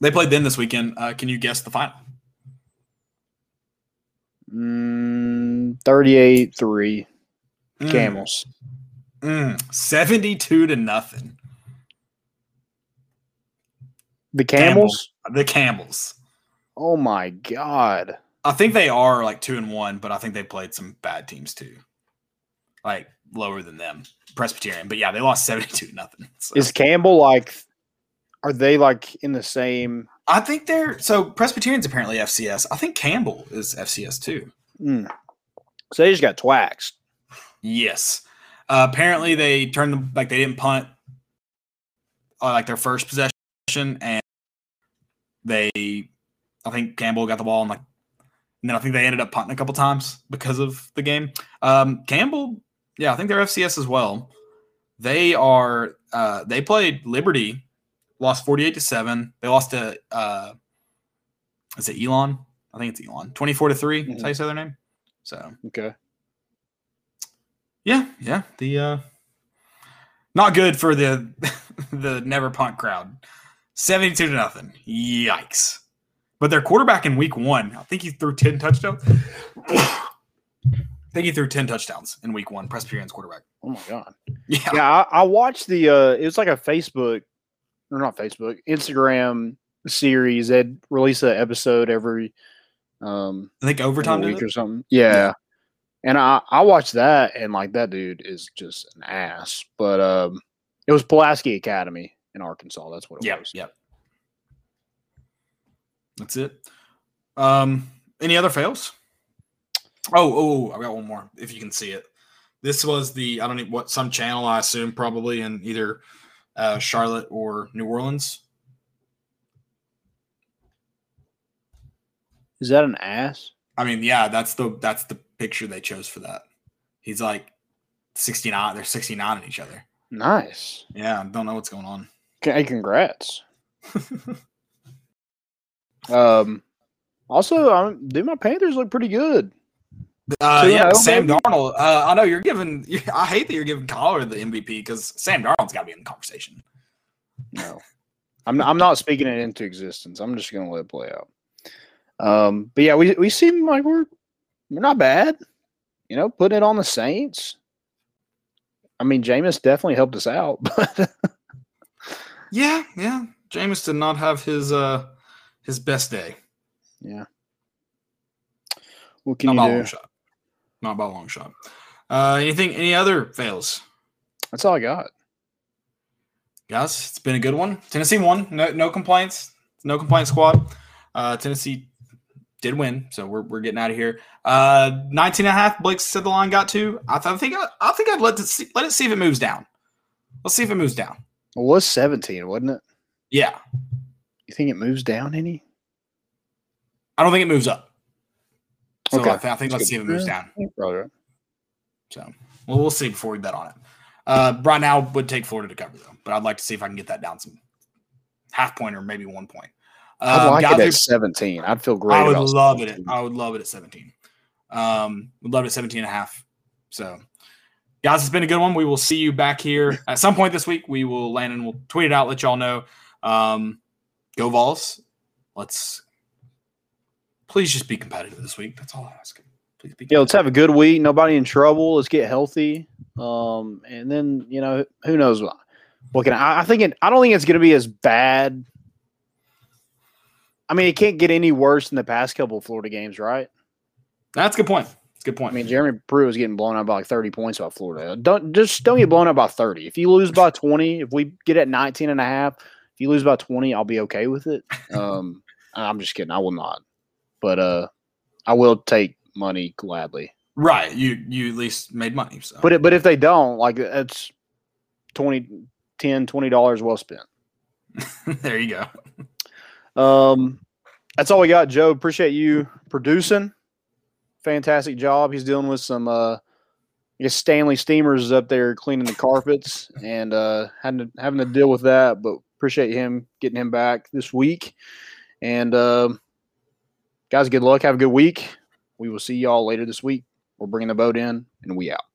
They played them this weekend. Uh, can you guess the final? Mm, 38 3 Mm, Camels. mm, 72 to nothing. The Camels. The Camels. Oh my god. I think they are like two and one, but I think they played some bad teams too, like lower than them, Presbyterian. But yeah, they lost seventy-two nothing. So. Is Campbell like? Are they like in the same? I think they're so Presbyterian's apparently FCS. I think Campbell is FCS too. Mm. So they just got twaxed. Yes. Uh, apparently they turned them like they didn't punt uh, like their first possession, and they, I think Campbell got the ball and like, and then I think they ended up punting a couple times because of the game. Um, Campbell, yeah, I think they're FCS as well. They are. Uh, they played Liberty, lost forty-eight to seven. They lost to. Uh, is it Elon? I think it's Elon. Twenty-four to 3 mm-hmm. That's how you say their name. So okay. Yeah, yeah. The uh not good for the the never punt crowd. 72 to nothing. Yikes. But their quarterback in week one, I think he threw 10 touchdowns. I think he threw 10 touchdowns in week one, Presbyterian's quarterback. Oh my god. Yeah. Yeah, I, I watched the uh it was like a Facebook or not Facebook, Instagram series. They'd release an episode every um I think overtime week or something. Yeah. yeah. And I, I watched that and like that dude is just an ass. But um it was Pulaski Academy in Arkansas. That's what it yep, was. Yep. That's it. Um any other fails? Oh, oh, I got one more if you can see it. This was the I don't know what some channel I assume probably in either uh, Charlotte or New Orleans. Is that an ass? I mean, yeah, that's the that's the picture they chose for that. He's like 69. They're 69 in each other. Nice. Yeah, don't know what's going on. Hey, congrats. um, also, um, do my Panthers look pretty good? Uh, yeah, Sam maybe? Darnold. Uh, I know you're giving. I hate that you're giving Collar the MVP because Sam Darnold's got to be in the conversation. No, I'm. I'm not speaking it into existence. I'm just going to let it play out. Um, but yeah, we we seem like we're we're not bad. You know, putting it on the Saints. I mean, Jameis definitely helped us out, but yeah, yeah, Jameis did not have his uh his best day. Yeah. What can not you do? long shot. Not by a long shot. Uh, anything? Any other fails? That's all I got. Guys, it's been a good one. Tennessee won. No, no complaints. No complaint squad. Uh, Tennessee did win, so we're, we're getting out of here. Uh, 19 and a half. Blake said the line got to. I, th- I think I, I think I'd let it see, let it see if it moves down. Let's see if it moves down. It was 17, wasn't it? Yeah. You think it moves down any? I don't think it moves up. So okay. I, th- I think That's let's good. see if it moves down. Right. So well, we'll see before we bet on it. Uh, right now would take Florida to cover though, but I'd like to see if I can get that down some half point or maybe one point. I'd um, like it at 17. I'd feel great. I would love 17. it. I would love it at 17. Um, would love it at 17 and a half. So, guys, it's been a good one. We will see you back here at some point this week. We will land and we'll tweet it out, let y'all know. Um, go Vols. Let's please just be competitive this week. That's all I ask. Please be. Yeah, let's have a good week. Nobody in trouble. Let's get healthy. Um, and then you know who knows what. What can I, I think? It, I don't think it's going to be as bad I mean, it can't get any worse than the past couple of Florida games, right? That's a good point. That's a good point. I mean, Jeremy Pruitt was getting blown out by like 30 points by Florida. Don't just don't get blown out by 30. If you lose by 20, if we get at 19 and a half, you lose by 20, I'll be okay with it. Um, I'm just kidding. I will not. But uh I will take money gladly. Right. You you at least made money. So. But it, but if they don't, like it's 20 10 20 dollars well spent. there you go. Um, that's all we got, Joe. Appreciate you producing. Fantastic job. He's dealing with some, uh, I guess Stanley Steemers is up there cleaning the carpets and uh, having to, having to deal with that. But appreciate him getting him back this week. And uh, guys, good luck. Have a good week. We will see y'all later this week. We're bringing the boat in, and we out.